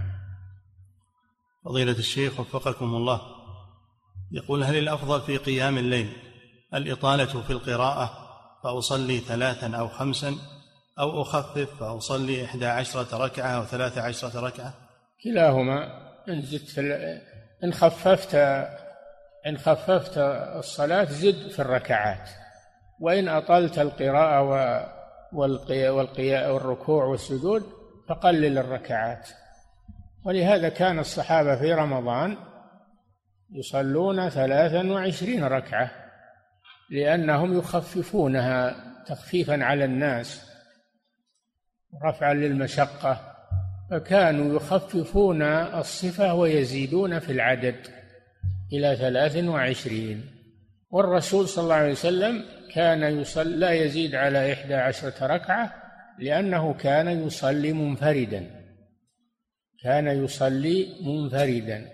فضيلة الشيخ وفقكم الله. يقول هل الأفضل في قيام الليل الإطالة في القراءة فأصلي ثلاثا أو خمسا؟ أو أخفف فأصلي إحدى عشرة ركعة أو ثلاث عشرة ركعة. كلاهما إن زدت إن خففت إن خففت الصلاة زد في الركعات. وإن أطلت القراءة والركوع والسجود فقلل الركعات. ولهذا كان الصحابة في رمضان يصلون ثلاثا وعشرين ركعة لأنهم يخففونها تخفيفا على الناس. رفعا للمشقة فكانوا يخففون الصفة ويزيدون في العدد إلى ثلاث وعشرين. والرسول صلى الله عليه وسلم كان يصلي لا يزيد على إحدى عشرة ركعة لأنه كان يصلي منفردا. كان يصلي منفردا.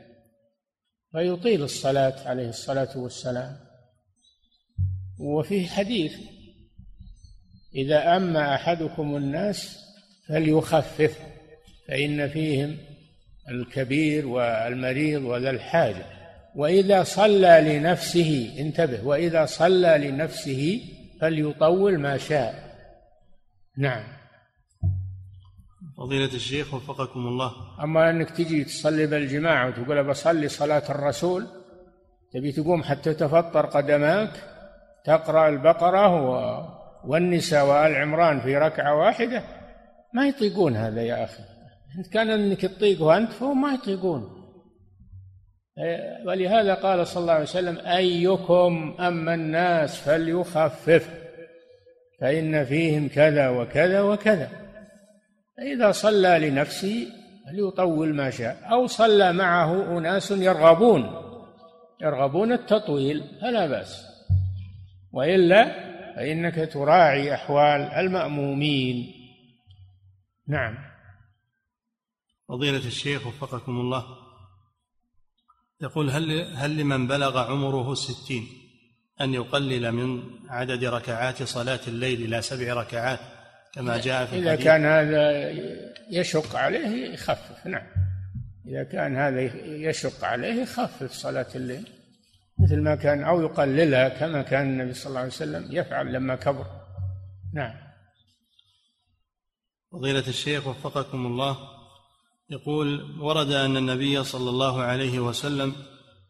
فيطيل الصلاة عليه الصلاة والسلام. وفي حديث إذا أما أحدكم الناس فليخفف فإن فيهم الكبير والمريض وذا الحاجة. وإذا صلى لنفسه انتبه وإذا صلى لنفسه فليطول ما شاء. نعم. فضيلة الشيخ وفقكم الله. أما أنك تجي تصلي بالجماعة وتقول بصلي صلاة الرسول تبي تقوم حتى تفطر قدماك تقرأ البقرة والنساء وآل عمران في ركعة واحدة ما يطيقون هذا يا أخي. إن كان أنك تطيقه أنت فهم ما يطيقون. ولهذا قال صلى الله عليه وسلم أيكم أما الناس فليخفف فإن فيهم كذا وكذا وكذا. فإذا صلى لنفسه فليطول ما شاء أو صلى معه أناس يرغبون يرغبون التطويل فلا بأس. وإلا فإنك تراعي أحوال المأمومين. نعم. فضيلة الشيخ وفقكم الله يقول هل هل لمن بلغ عمره ستين أن يقلل من عدد ركعات صلاة الليل إلى سبع ركعات كما جاء في إذا كان هذا يشق عليه يخفف نعم. إذا كان هذا يشق عليه يخفف صلاة الليل مثل ما كان أو يقللها كما كان النبي صلى الله عليه وسلم يفعل لما كبر. نعم. فضيلة الشيخ وفقكم الله. يقول ورد أن النبي صلى الله عليه وسلم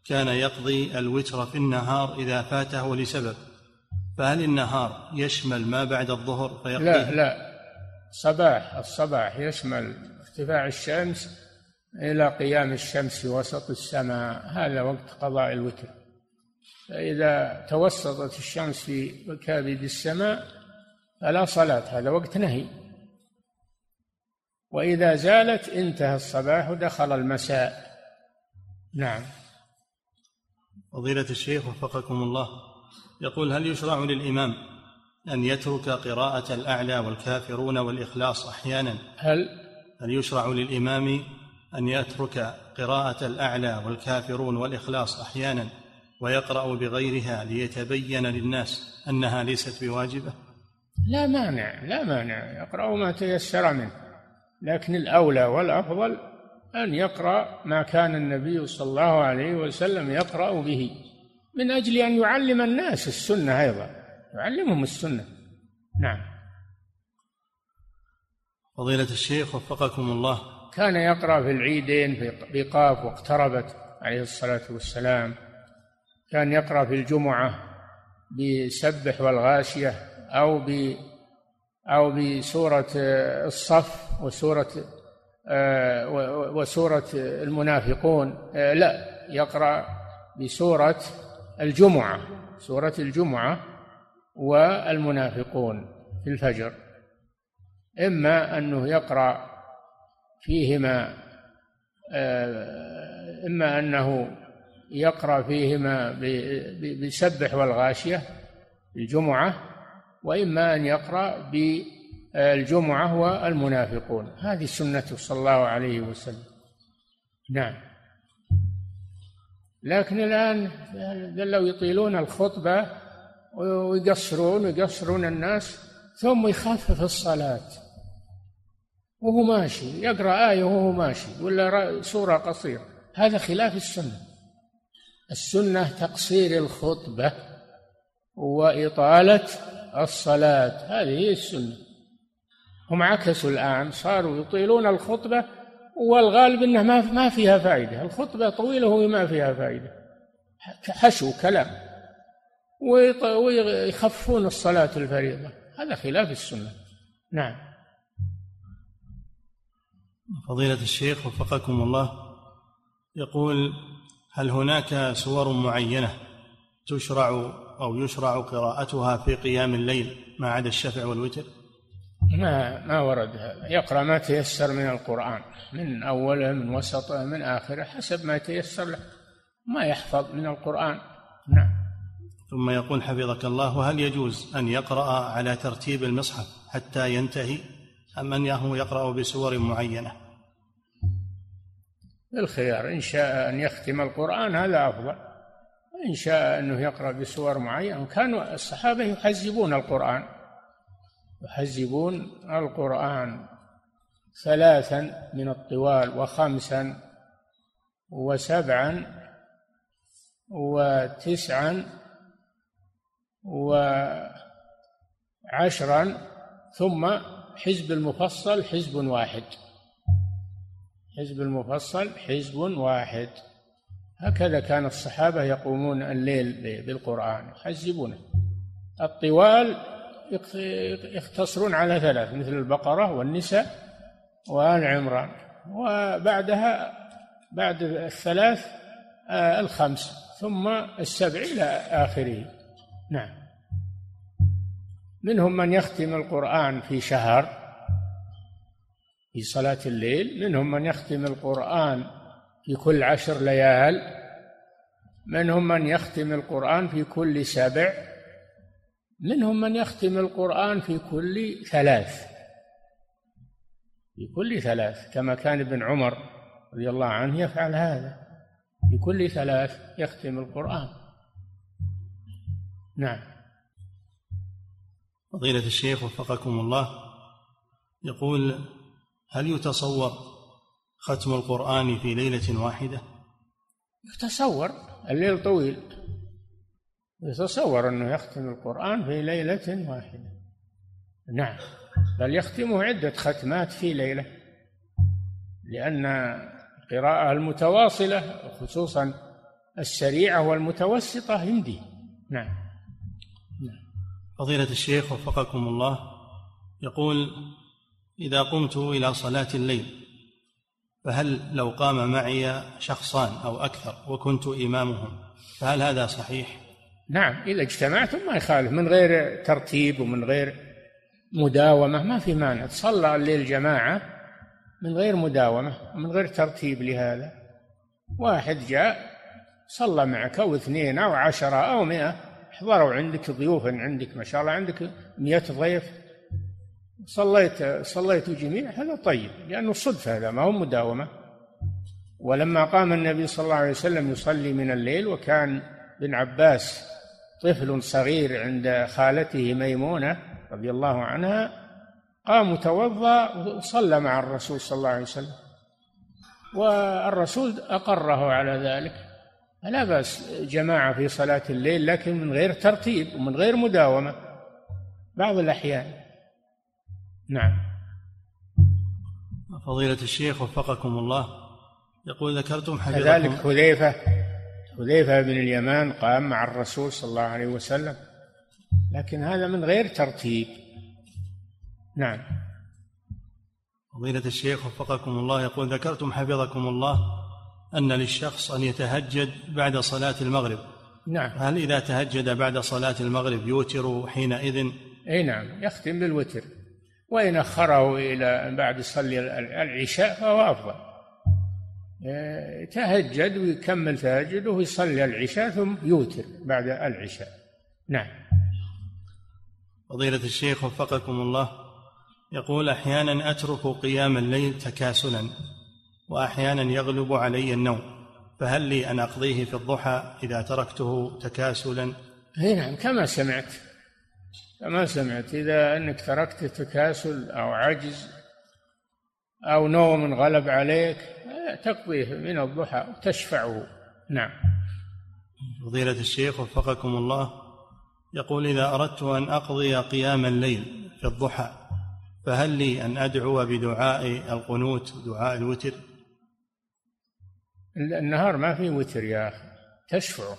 كان يقضي الوتر في النهار إذا فاته لسبب. فهل النهار يشمل ما بعد الظهر فيقضي لا لا. صباح الصباح يشمل ارتفاع الشمس إلى قيام الشمس في وسط السماء. هذا وقت قضاء الوتر. فإذا توسطت الشمس في كابد السماء فلا صلاة هذا وقت نهي. وإذا زالت انتهى الصباح ودخل المساء. نعم. فضيلة الشيخ وفقكم الله يقول هل يشرع للإمام أن يترك قراءة الأعلى والكافرون والإخلاص أحيانا؟ هل؟ هل يشرع للإمام أن يترك قراءة الأعلى والكافرون والإخلاص أحيانا ويقرأ بغيرها ليتبين للناس أنها ليست بواجبة؟ لا مانع لا مانع يقرأ ما تيسر منه. لكن الأولى والأفضل أن يقرأ ما كان النبي صلى الله عليه وسلم يقرأ به من أجل أن يعلم الناس السنة أيضا يعلمهم السنة. نعم. فضيلة الشيخ وفقكم الله. كان يقرأ في العيدين بقاف واقتربت عليه الصلاة والسلام. كان يقرأ في الجمعة بسبح والغاشية أو ب أو بسورة الصف وسورة آه، وسورة المنافقون. آه، لا يقرأ بسورة الجمعة سورة الجمعة والمنافقون في الفجر. إما أنه يقرأ فيهما آه، إما أنه يقرأ فيهما بسبح والغاشية الجمعة وإما أن يقرأ بالجمعة والمنافقون. هذه سنته صلى الله عليه وسلم. نعم. لكن الآن لو يطيلون الخطبة ويقصرون ويقصرون الناس ثم يخفف الصلاة. وهو ماشي يقرأ آية وهو ماشي ولا سورة قصيرة. هذا خلاف السنة. السنة تقصير الخطبة وإطالة الصلاة هذه هي السنة. هم عكسوا الآن صاروا يطيلون الخطبة والغالب أنها ما فيها فائدة. الخطبة طويلة وهي ما فيها فائدة. حشو كلام. ويخفون الصلاة الفريضة. هذا خلاف السنة. نعم. فضيلة الشيخ وفقكم الله يقول هل هناك سور معينة تشرع أو يشرع قراءتها في قيام الليل ما عدا الشفع والوتر؟ ما ما ورد هذا. يقرأ ما تيسر من القرآن من أوله من وسطه من آخره حسب ما يتيسر له. ما يحفظ من القرآن. نعم. ثم يقول حفظك الله هل يجوز أن يقرأ على ترتيب المصحف حتى ينتهي أم أنه يقرأ بسور معينة؟ الخيار إن شاء أن يختم القرآن هذا أفضل. إن شاء أنه يقرأ بسور معينة كانوا الصحابة يحزبون القرآن يحزبون القرآن ثلاثا من الطوال وخمسا وسبعا وتسعا وعشرا ثم حزب المفصل حزب واحد. حزب المفصل حزب واحد. هكذا كان الصحابة يقومون الليل بالقرآن يحزبونه الطوال يختصرون على ثلاث مثل البقرة والنساء وآل عمران. وبعدها بعد الثلاث آه، الخمس ثم السبع إلى آخره. نعم. منهم من يختم القرآن في شهر في صلاة الليل. منهم من يختم القرآن في كل عشر ليال منهم من يختم القرآن في كل سبع منهم من يختم القرآن في كل ثلاث في كل ثلاث كما كان ابن عمر رضي الله عنه يفعل هذا في كل ثلاث يختم القرآن. نعم. فضيلة الشيخ وفقكم الله يقول هل يتصور ختم القرآن في ليلة واحدة؟ يتصور الليل طويل. يتصور أنه يختم القرآن في ليلة واحدة. نعم بل يختمه عدة ختمات في ليلة. لأن القراءة المتواصلة خصوصا السريعة والمتوسطة يمدي نعم نعم. فضيلة الشيخ وفقكم الله يقول إذا قمت إلى صلاة الليل فهل لو قام معي شخصان أو أكثر وكنت إمامهم فهل هذا صحيح؟ نعم إذا اجتمعتم ما يخالف من غير ترتيب ومن غير مداومة ما في مانع. تصلى الليل جماعة من غير مداومة من غير ترتيب لهذا. واحد جاء صلى معك أو اثنين أو عشرة أو مئة حضروا عندك ضيوف عندك ما شاء الله عندك مئة ضيف. صليت صليت جميع هذا طيب لأنه صدفة هذا ما هو مداومة. ولما قام النبي صلى الله عليه وسلم يصلي من الليل وكان ابن عباس طفل صغير عند خالته ميمونة رضي الله عنها قام توضأ وصلى مع الرسول صلى الله عليه وسلم. والرسول أقره على ذلك. لا بأس جماعة في صلاة الليل لكن من غير ترتيب ومن غير مداومة. بعض الأحيان نعم. فضيلة الشيخ وفقكم الله يقول ذكرتم حديث كذلك حذيفة حذيفة بن اليمان قام مع الرسول صلى الله عليه وسلم. لكن هذا من غير ترتيب. نعم. فضيلة الشيخ وفقكم الله يقول ذكرتم حفظكم الله أن للشخص أن يتهجد بعد صلاة المغرب. نعم. هل إذا تهجد بعد صلاة المغرب يوتر حينئذ؟ أي نعم يختم بالوتر. وإن أخره إلى بعد يصلي العشاء فهو أفضل. يتهجد ويكمل تهجده ويصلي العشاء ثم يوتر بعد العشاء. نعم. فضيلة الشيخ وفقكم الله يقول أحيانا أترك قيام الليل تكاسلا وأحيانا يغلب علي النوم فهل لي أن أقضيه في الضحى إذا تركته تكاسلا؟ اي نعم كما سمعت. كما سمعت إذا أنك تركت تكاسل أو عجز أو نوم غلب عليك تقضيه من الضحى وتشفعه. نعم. فضيلة الشيخ وفقكم الله يقول إذا أردت أن أقضي قيام الليل في الضحى فهل لي أن أدعو بدعاء القنوت دعاء الوتر؟ النهار ما في وتر يا أخي تشفعه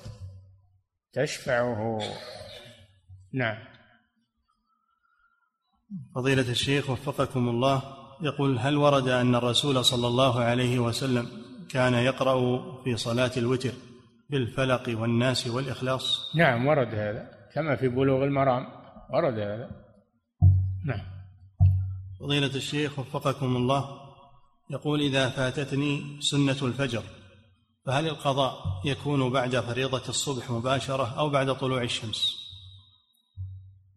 تشفعه. نعم. فضيلة الشيخ وفقكم الله يقول هل ورد أن الرسول صلى الله عليه وسلم كان يقرأ في صلاة الوتر بالفلق والناس والإخلاص؟ نعم ورد هذا كما في بلوغ المرام ورد هذا. نعم. فضيلة الشيخ وفقكم الله يقول إذا فاتتني سنة الفجر فهل القضاء يكون بعد فريضة الصبح مباشرة أو بعد طلوع الشمس؟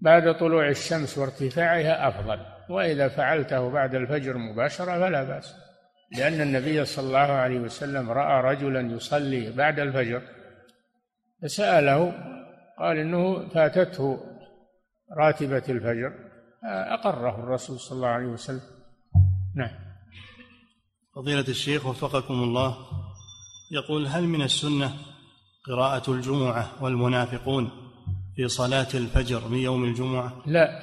بعد طلوع الشمس وارتفاعها أفضل وإذا فعلته بعد الفجر مباشرة فلا بأس. لأن النبي صلى الله عليه وسلم رأى رجلا يصلي بعد الفجر فسأله قال إنه فاتته راتبة الفجر أقره الرسول صلى الله عليه وسلم. نعم. فضيلة الشيخ وفقكم الله يقول هل من السنة قراءة الجمعة والمنافقون؟ في صلاة الفجر من يوم الجمعة؟ لا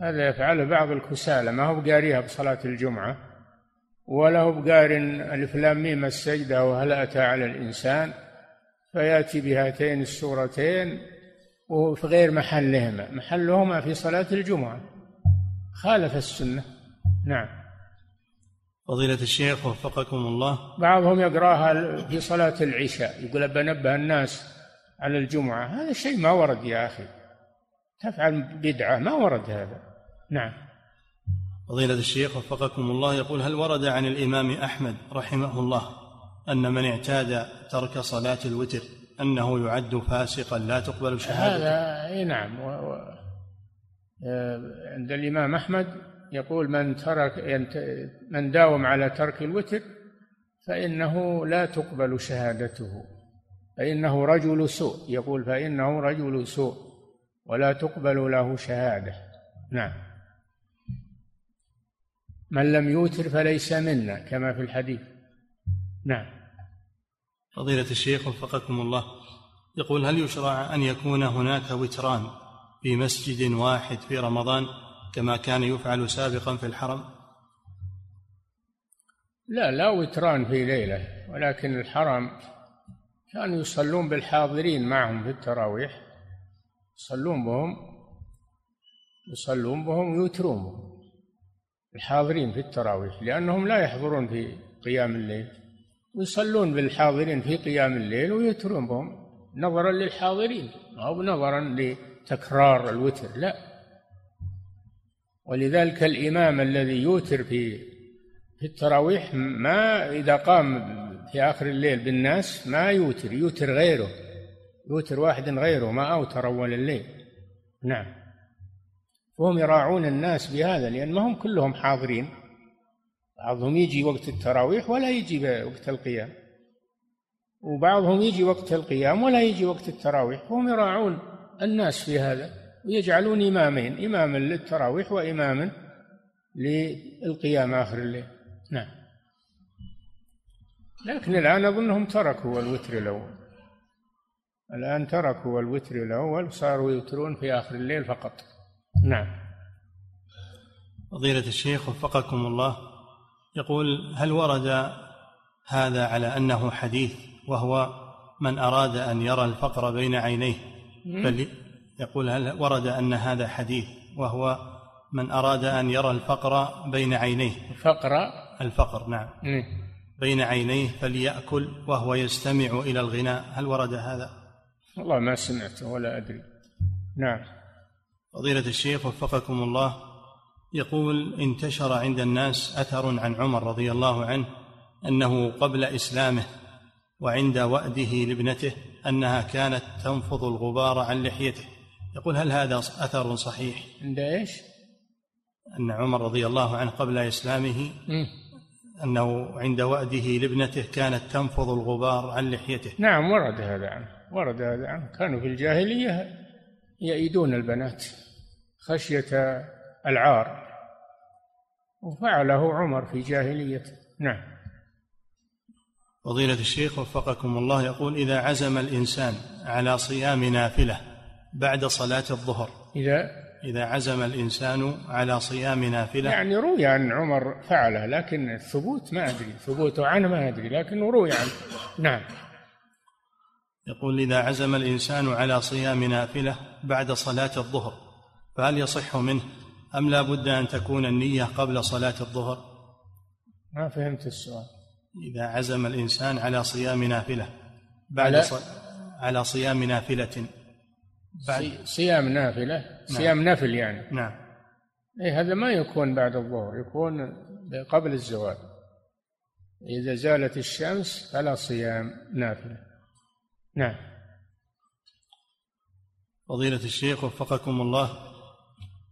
هذا يفعله بعض الكسالى ما هو بقاريها بصلاة الجمعة ولا هو بقار ألف لام ميم السجدة وهل أتى على الإنسان فيأتي بهاتين السورتين وهو في غير محلهما محلهما في صلاة الجمعة. خالف السنة. نعم. فضيلة الشيخ وفقكم الله. بعضهم يقراها في صلاة العشاء يقول بنبه الناس على الجمعة. هذا شيء ما ورد يا أخي. تفعل بدعة. ما ورد هذا. نعم. فضيلة الشيخ وفقكم الله يقول هل ورد عن الإمام أحمد رحمه الله أن من اعتاد ترك صلاة الوتر أنه يعد فاسقا لا تقبل شهادته؟ هذا إي نعم. و... و... عند الإمام أحمد يقول من ترك من داوم على ترك الوتر فإنه لا تقبل شهادته. فإنه رجل سوء. يقول فإنه رجل سوء ولا تقبل له شهادة. نعم. من لم يوتر فليس منا كما في الحديث. نعم. فضيلة الشيخ وفقكم الله يقول هل يشرع أن يكون هناك وتران في مسجد واحد في رمضان كما كان يفعل سابقا في الحرم؟ لا لا وتران في ليلة ولكن الحرم كانوا يصلون بالحاضرين معهم في التراويح يصلون بهم يصلون بهم ويوترون بهم الحاضرين في التراويح لأنهم لا يحضرون في قيام الليل يصلون بالحاضرين في قيام الليل ويوترون بهم نظرا للحاضرين أو نظرا لتكرار الوتر لا. ولذلك الإمام الذي يوتر في في التراويح ما إذا قام في آخر الليل بالناس ما يوتر يوتر غيره يوتر واحد غيره ما أوتر أول الليل. نعم. وهم يراعون الناس بهذا لأن ما هم كلهم حاضرين. بعضهم يجي وقت التراويح ولا يجي وقت القيام. وبعضهم يجي وقت القيام ولا يجي وقت التراويح. فهم يراعون الناس في هذا ويجعلون إمامين إماما للتراويح وإماما للقيام آخر الليل. لكن الآن أظنهم تركوا الوتر الأول. الآن تركوا الوتر الأول صاروا يوترون في آخر الليل فقط. نعم. فضيلة الشيخ وفقكم الله يقول هل ورد هذا على أنه حديث وهو من أراد أن يرى الفقر بين عينيه؟ فل يقول هل ورد أن هذا حديث وهو من أراد أن يرى الفقر بين عينيه؟ الفقر. الفقر نعم. إيه. بين عينيه فليأكل وهو يستمع إلى الغناء. هل ورد هذا؟ والله ما سمعت ولا أدري. نعم. فضيلة الشيخ وفقكم الله يقول انتشر عند الناس أثر عن عمر رضي الله عنه أنه قبل إسلامه وعند وأده لابنته أنها كانت تنفض الغبار عن لحيته. يقول هل هذا أثر صحيح؟ عند إيش؟ أن عمر رضي الله عنه قبل إسلامه مم. أنه عند وأده لابنته كانت تنفض الغبار عن لحيته. نعم ورد هذا عنه ورد هذا عنه. كانوا في الجاهلية يئيدون البنات خشية العار وفعله عمر في جاهليته نعم. فضيلة الشيخ وفقكم الله يقول إذا عزم الإنسان على صيام نافلة بعد صلاة الظهر إذا إذا عزم الإنسان على صيام نافلة. يعني روي عن عمر فعله لكن الثبوت ما أدري ثبوته عنه ما أدري لكن روي عنه. نعم. يقول إذا عزم الإنسان على صيام نافلة بعد صلاة الظهر فهل يصح منه؟ أم لا بد أن تكون النية قبل صلاة الظهر؟ ما فهمت السؤال. إذا عزم الإنسان على صيام نافلة بعد على- ص... على صيام نافلة. بعد. صي- صيام نافلة. صيام نفل يعني. نعم. إيه هذا ما يكون بعد الظهر يكون قبل الزوال. إذا زالت الشمس فلا صيام نافلة. نعم. فضيلة الشيخ وفقكم الله.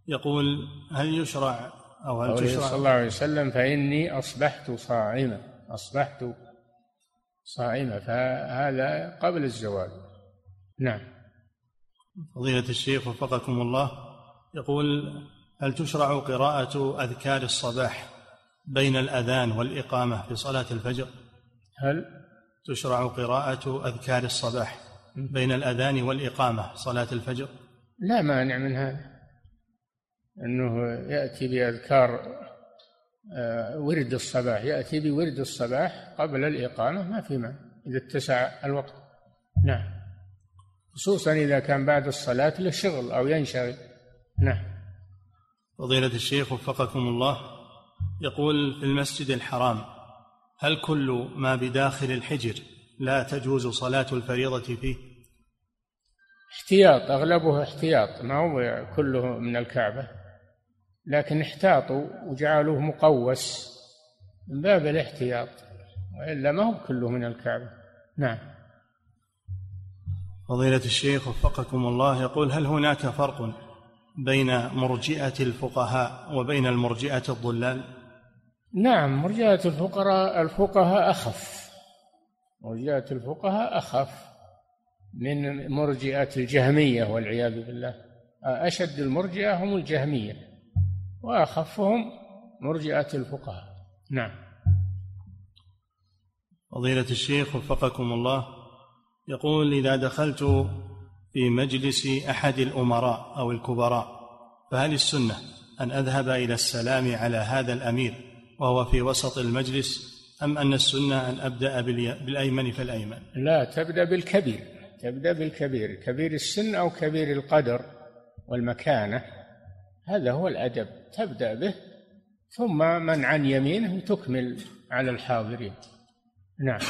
يقول هل يشرع أو هل قوله صلى تشرع الله عليه وسلم فإني أصبحت صائما. أصبحت صائما فهذا قبل الزوال. نعم. فضيلة الشيخ وفقكم الله يقول هل تشرع قراءة أذكار الصباح بين الأذان والإقامة في صلاة الفجر؟ هل؟ تشرع قراءة أذكار الصباح بين الأذان والإقامة صلاة الفجر؟ لا مانع من هذا أنه يأتي بأذكار آه، ورد الصباح يأتي بورد الصباح قبل الإقامة ما في مانع إذا اتسع الوقت. نعم. خصوصا إذا كان بعد الصلاة له شغل أو ينشغل. نعم. فضيلة الشيخ وفقكم الله يقول في المسجد الحرام هل كل ما بداخل الحجر لا تجوز صلاة الفريضة فيه؟ احتياط أغلبه احتياط ما هو كله من الكعبة. لكن احتاطوا وجعلوه مقوس من باب الاحتياط وإلا ما هو كله من الكعبة. نعم. فضيلة الشيخ وفقكم الله يقول هل هناك فرق بين مرجئة الفقهاء وبين المرجئة الضلال؟ نعم مرجئة الفقراء الفقهاء أخف. مرجئة الفقهاء أخف من مرجئة الجهمية والعياذ بالله. أشد المرجئة هم الجهمية وأخفهم مرجئة الفقهاء. نعم. فضيلة الشيخ وفقكم الله يقول إذا دخلت في مجلس أحد الأمراء أو الكبراء فهل السنة أن أذهب إلى السلام على هذا الأمير وهو في وسط المجلس أم أن السنة أن أبدأ بالأيمن فالأيمن؟ لا تبدأ بالكبير تبدأ بالكبير كبير السن أو كبير القدر والمكانة هذا هو الأدب تبدأ به ثم من عن يمينه تكمل على الحاضرين. نعم.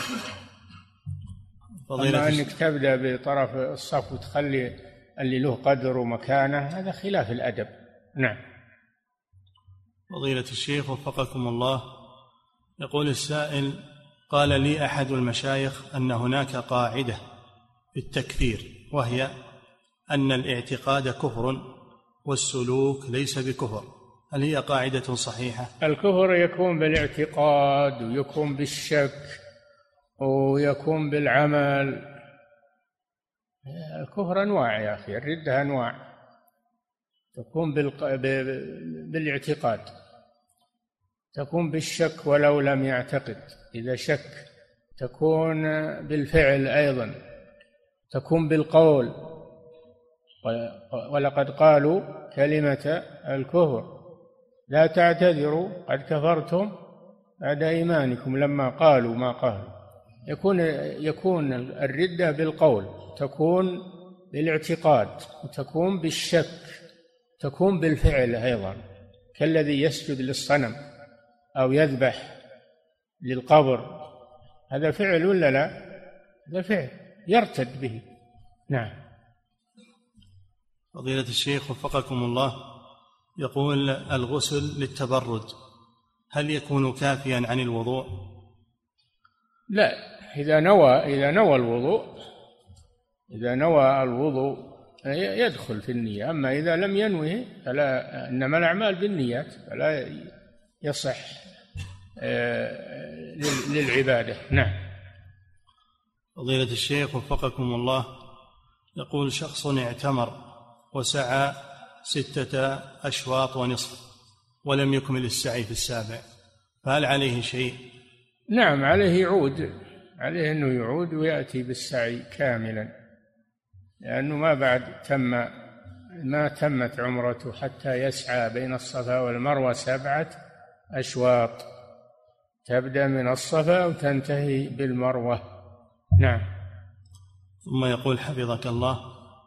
أما الشيخ. أنك تبدأ بطرف الصف وتخلي اللي له قدر ومكانة هذا خلاف الأدب. نعم. فضيلة الشيخ وفقكم الله. يقول السائل قال لي أحد المشايخ أن هناك قاعدة في التكفير وهي أن الاعتقاد كفر والسلوك ليس بكفر. هل هي قاعدة صحيحة؟ الكفر يكون بالإعتقاد ويكون بالشك. ويكون بالعمل. الكفر انواع يا أخي الرده انواع تكون بالق... بالاعتقاد. تكون بالشك ولو لم يعتقد. إذا شك تكون بالفعل أيضا. تكون بالقول. ولقد قالوا كلمة الكفر لا تعتذروا قد كفرتم بعد إيمانكم لما قالوا ما قالوا. يكون يكون الردة بالقول تكون بالاعتقاد وتكون بالشك تكون بالفعل أيضا كالذي يسجد للصنم أو يذبح للقبر. هذا فعل ولا لا؟ هذا فعل يرتد به. نعم. فضيلة الشيخ وفقكم الله يقول الغسل للتبرد هل يكون كافيا عن الوضوء؟ لا إذا نوى إذا نوى الوضوء إذا نوى الوضوء يدخل في النية. أما إذا لم ينوه فلا إنما الأعمال بالنيات فلا يصح آه، للعبادة. نعم. فضيلة الشيخ وفقكم الله يقول شخص اعتمر وسعى ستة أشواط ونصف ولم يكمل السعي في السابع فهل عليه شيء؟ نعم عليه يعود. عليه أنه يعود ويأتي بالسعي كاملا لأنه ما بعد تم ما تمت عمرته حتى يسعى بين الصفا والمروة سبعة أشواط. تبدأ من الصفا وتنتهي بالمروة. نعم. ثم يقول حفظك الله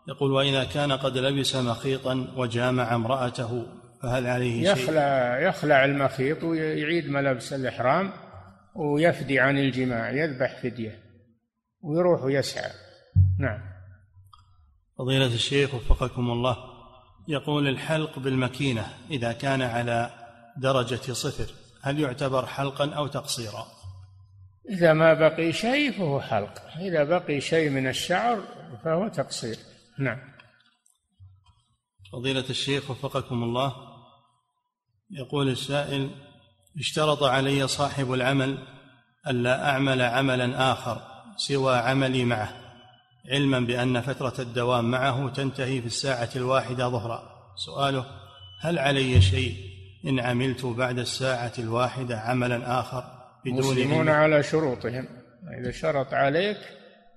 يقول وإذا كان قد لبس مخيطا وجامع امرأته فهل عليه شيء؟ يخلع يخلع المخيط ويعيد ملابس الإحرام. ويفدي عن الجماع يذبح فدية ويروح يسعى نعم. فضيلة الشيخ وفقكم الله يقول الحلق بالمكينة إذا كان على درجة صفر هل يعتبر حلقا أو تقصيرا؟ إذا ما بقي شيء فهو حلق إذا بقي شيء من الشعر فهو تقصير. نعم. فضيلة الشيخ وفقكم الله يقول السائل اشترط علي صاحب العمل ألا أعمل عملا آخر سوى عملي معه علما بأن فترة الدوام معه تنتهي في الساعة الواحدة ظهرا. سؤاله هل علي شيء إن عملت بعد الساعة الواحدة عملا آخر بدون مسلمون على شروطهم. إذا شرط عليك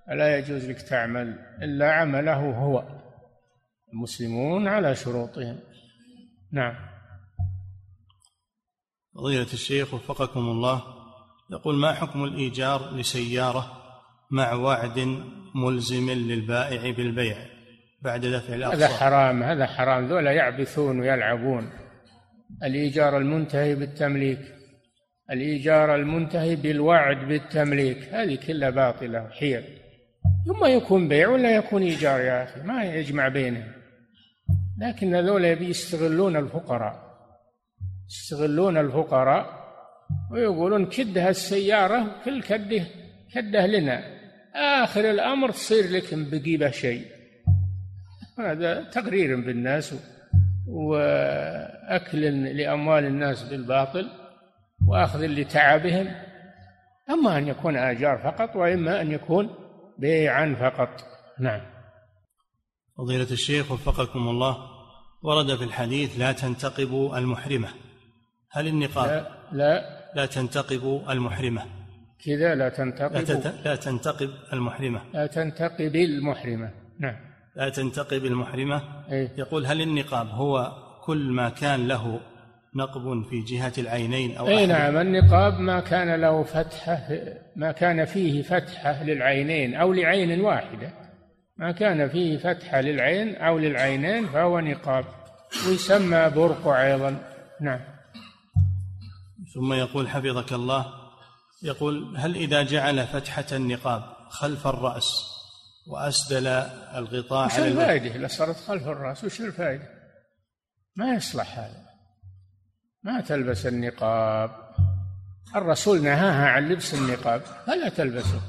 فلا يجوز لك تعمل إلا عمله هو. المسلمون على شروطهم. نعم. فضيلة الشيخ وفقكم الله يقول ما حكم الإيجار لسيارة مع وعد ملزم للبائع بالبيع بعد دفع الأقساط هذا حرام هذا حرام. ذولا يعبثون ويلعبون. الإيجار المنتهي بالتمليك الإيجار المنتهي بالوعد بالتمليك هذه كلها باطلة حيل ثم يكون بيع ولا يكون إيجار يا أخي؟ ما يجمع بينهم. لكن هذول يستغلون الفقراء. يستغلون الفقراء ويقولون كده السيارة كل كده كده لنا. آخر الأمر تصير لك بقي به شيء. هذا تقرير بالناس وأكل لأموال الناس بالباطل وأخذ لتعبهم أما أن يكون آجار فقط وإما أن يكون بيعا فقط. نعم. فضيلة الشيخ وفقكم الله ورد في الحديث لا تنتقب المحرمة. هل النقاب لا لا, لا تنتقب المحرمة؟ كذا لا تنتقب. لا, لا تنتقب المحرمة. لا تنتقب المحرمة. نعم. لا تنتقب المحرمة؟ أيه؟ يقول هل النقاب هو كل ما كان له نقب في جهة العينين أو أي نعم. النقاب ما كان له فتحة ما كان فيه فتحة للعينين أو لعين واحدة. ما كان فيه فتحة للعين أو للعينين فهو نقاب. ويسمى برقع أيضا. نعم. ثم يقول حفظك الله يقول هل إذا جعل فتحة النقاب خلف الرأس وأسدل الغطاء وش الفائدة إذا صارت خلف الرأس وش الفائدة ما يصلح هذا. ما تلبس النقاب. الرسول نهاها عن لبس النقاب فلا تلبسه.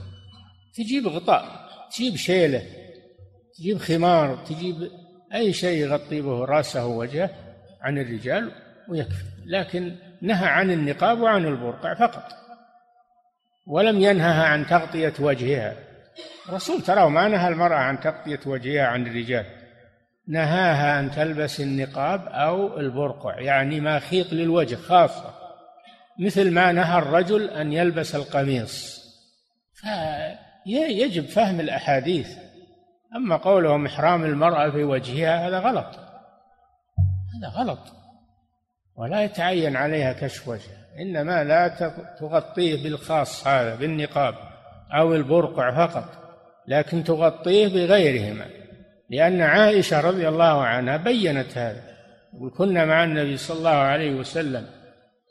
تجيب غطاء تجيب شيلة تجيب خمار تجيب أي شيء يغطي به رأسه ووجهه عن الرجال ويكفي. لكن نهى عن النقاب وعن البرقع فقط ولم ينهها عن تغطية وجهها. الرسول ترى ما نهى المرأة عن تغطية وجهها عن الرجال نهاها أن تلبس النقاب أو البرقع يعني ما خيط للوجه خاصة مثل ما نهى الرجل أن يلبس القميص. فيجب فهم الأحاديث أما قولهم إحرام المرأة في وجهها هذا غلط هذا غلط. ولا يتعين عليها كشف وجهها إنما لا تغطيه بالخاص هذا بالنقاب أو البرقع فقط لكن تغطيه بغيرهما. لأن عائشة رضي الله عنها بينت هذا كنا مع النبي صلى الله عليه وسلم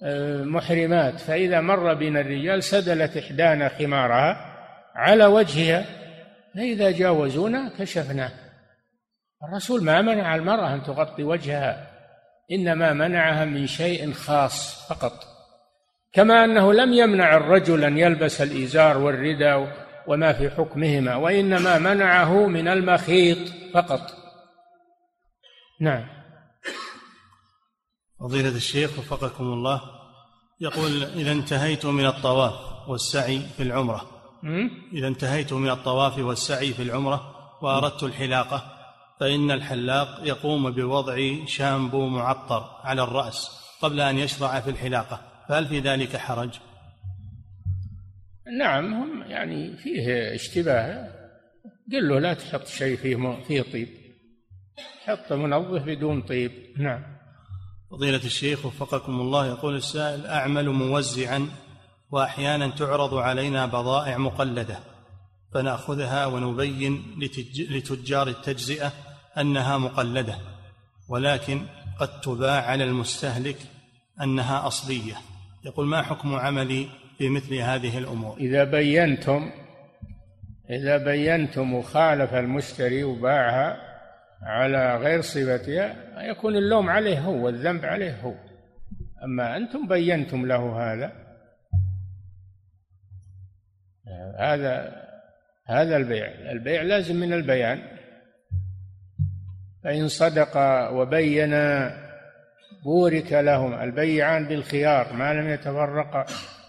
آه، محرمات فإذا مر بنا الرجال سدلت إحدانا خمارها على وجهها فإذا جاوزونا كشفناه. الرسول ما منع المرأة أن تغطي وجهها إنما منعها من شيء خاص فقط. كما أنه لم يمنع الرجل أن يلبس الإزار والرداء وما في حكمهما وإنما منعه من المخيط فقط. نعم. فضيلة الشيخ وفقكم الله يقول إذا انتهيت من الطواف والسعي في العمرة. إذا انتهيت من الطواف والسعي في العمرة وأردت الحلاقة فإن الحلاق يقوم بوضع شامبو معطر على الرأس قبل أن يشرع في الحلاقة فهل في ذلك حرج؟ نعم هم يعني فيه اشتباه. قل له لا تحط شيء فيه فيه طيب. حط منظف بدون طيب. نعم. فضيلة الشيخ وفقكم الله يقول السائل أعمل موزعا وأحيانا تعرض علينا بضائع مقلدة. فنأخذها ونبين لتجار التجزئة أنها مقلدة ولكن قد تباع على المستهلك أنها أصلية. يقول ما حكم عملي في مثل هذه الأمور؟ إذا بينتم إذا بينتم وخالف المشتري وباعها على غير صفتها يكون اللوم عليه هو والذنب عليه هو. أما أنتم بينتم له هذا هذا هذا البيع. البيع لازم من البيان. فإن صدق وبين بورك لهم البيعان بالخيار ما لم يتفرقا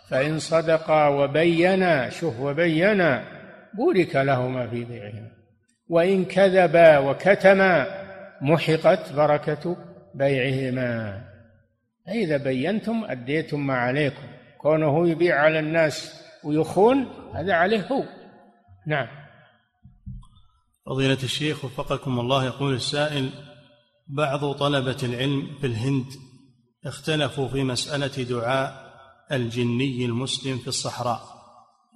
فإن صدقا وبينا شوف وبينا بورك لهما في بيعهما. وإن كذبا وكتما محقت بركة بيعهما. فإذا بينتم أديتم ما عليكم. كونه يبيع على الناس ويخون هذا عليه هو. نعم. فضيلة الشيخ وفقكم الله يقول السائل بعض طلبة العلم في الهند اختلفوا في مسألة دعاء الجني المسلم في الصحراء.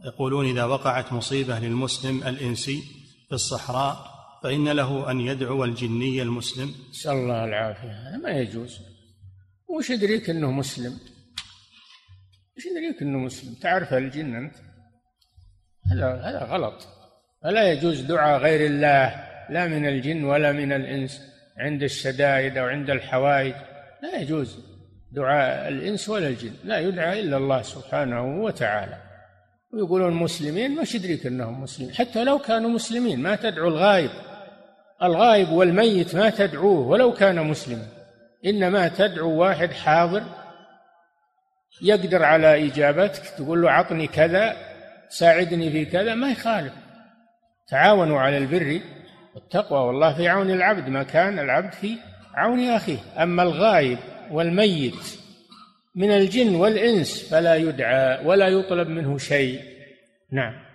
يقولون إذا وقعت مصيبة للمسلم الإنسي في الصحراء فإن له أن يدعو الجني المسلم. نسأل الله العافية. هذا ما يجوز. وش يدريك أنه مسلم؟ وش يدريك أنه مسلم؟ تعرف الجن أنت؟ هذا هذا غلط. فلا يجوز دعاء غير الله لا من الجن ولا من الإنس عند الشدائد أو عند الحوائج. لا يجوز دعاء الإنس ولا الجن لا يدعى إلا الله سبحانه وتعالى. ويقولون مسلمين ما يدريك أنهم مسلمين. حتى لو كانوا مسلمين ما تدعو الغايب الغايب والميت ما تدعوه ولو كان مسلما. إنما تدعو واحد حاضر يقدر على إجابتك تقول له عطني كذا ساعدني في كذا ما يخالف. تعاونوا على البر والتقوى والله في عون العبد ما كان العبد في عون أخيه. أما الغايب والميت من الجن والإنس فلا يدعى ولا يطلب منه شيء. نعم.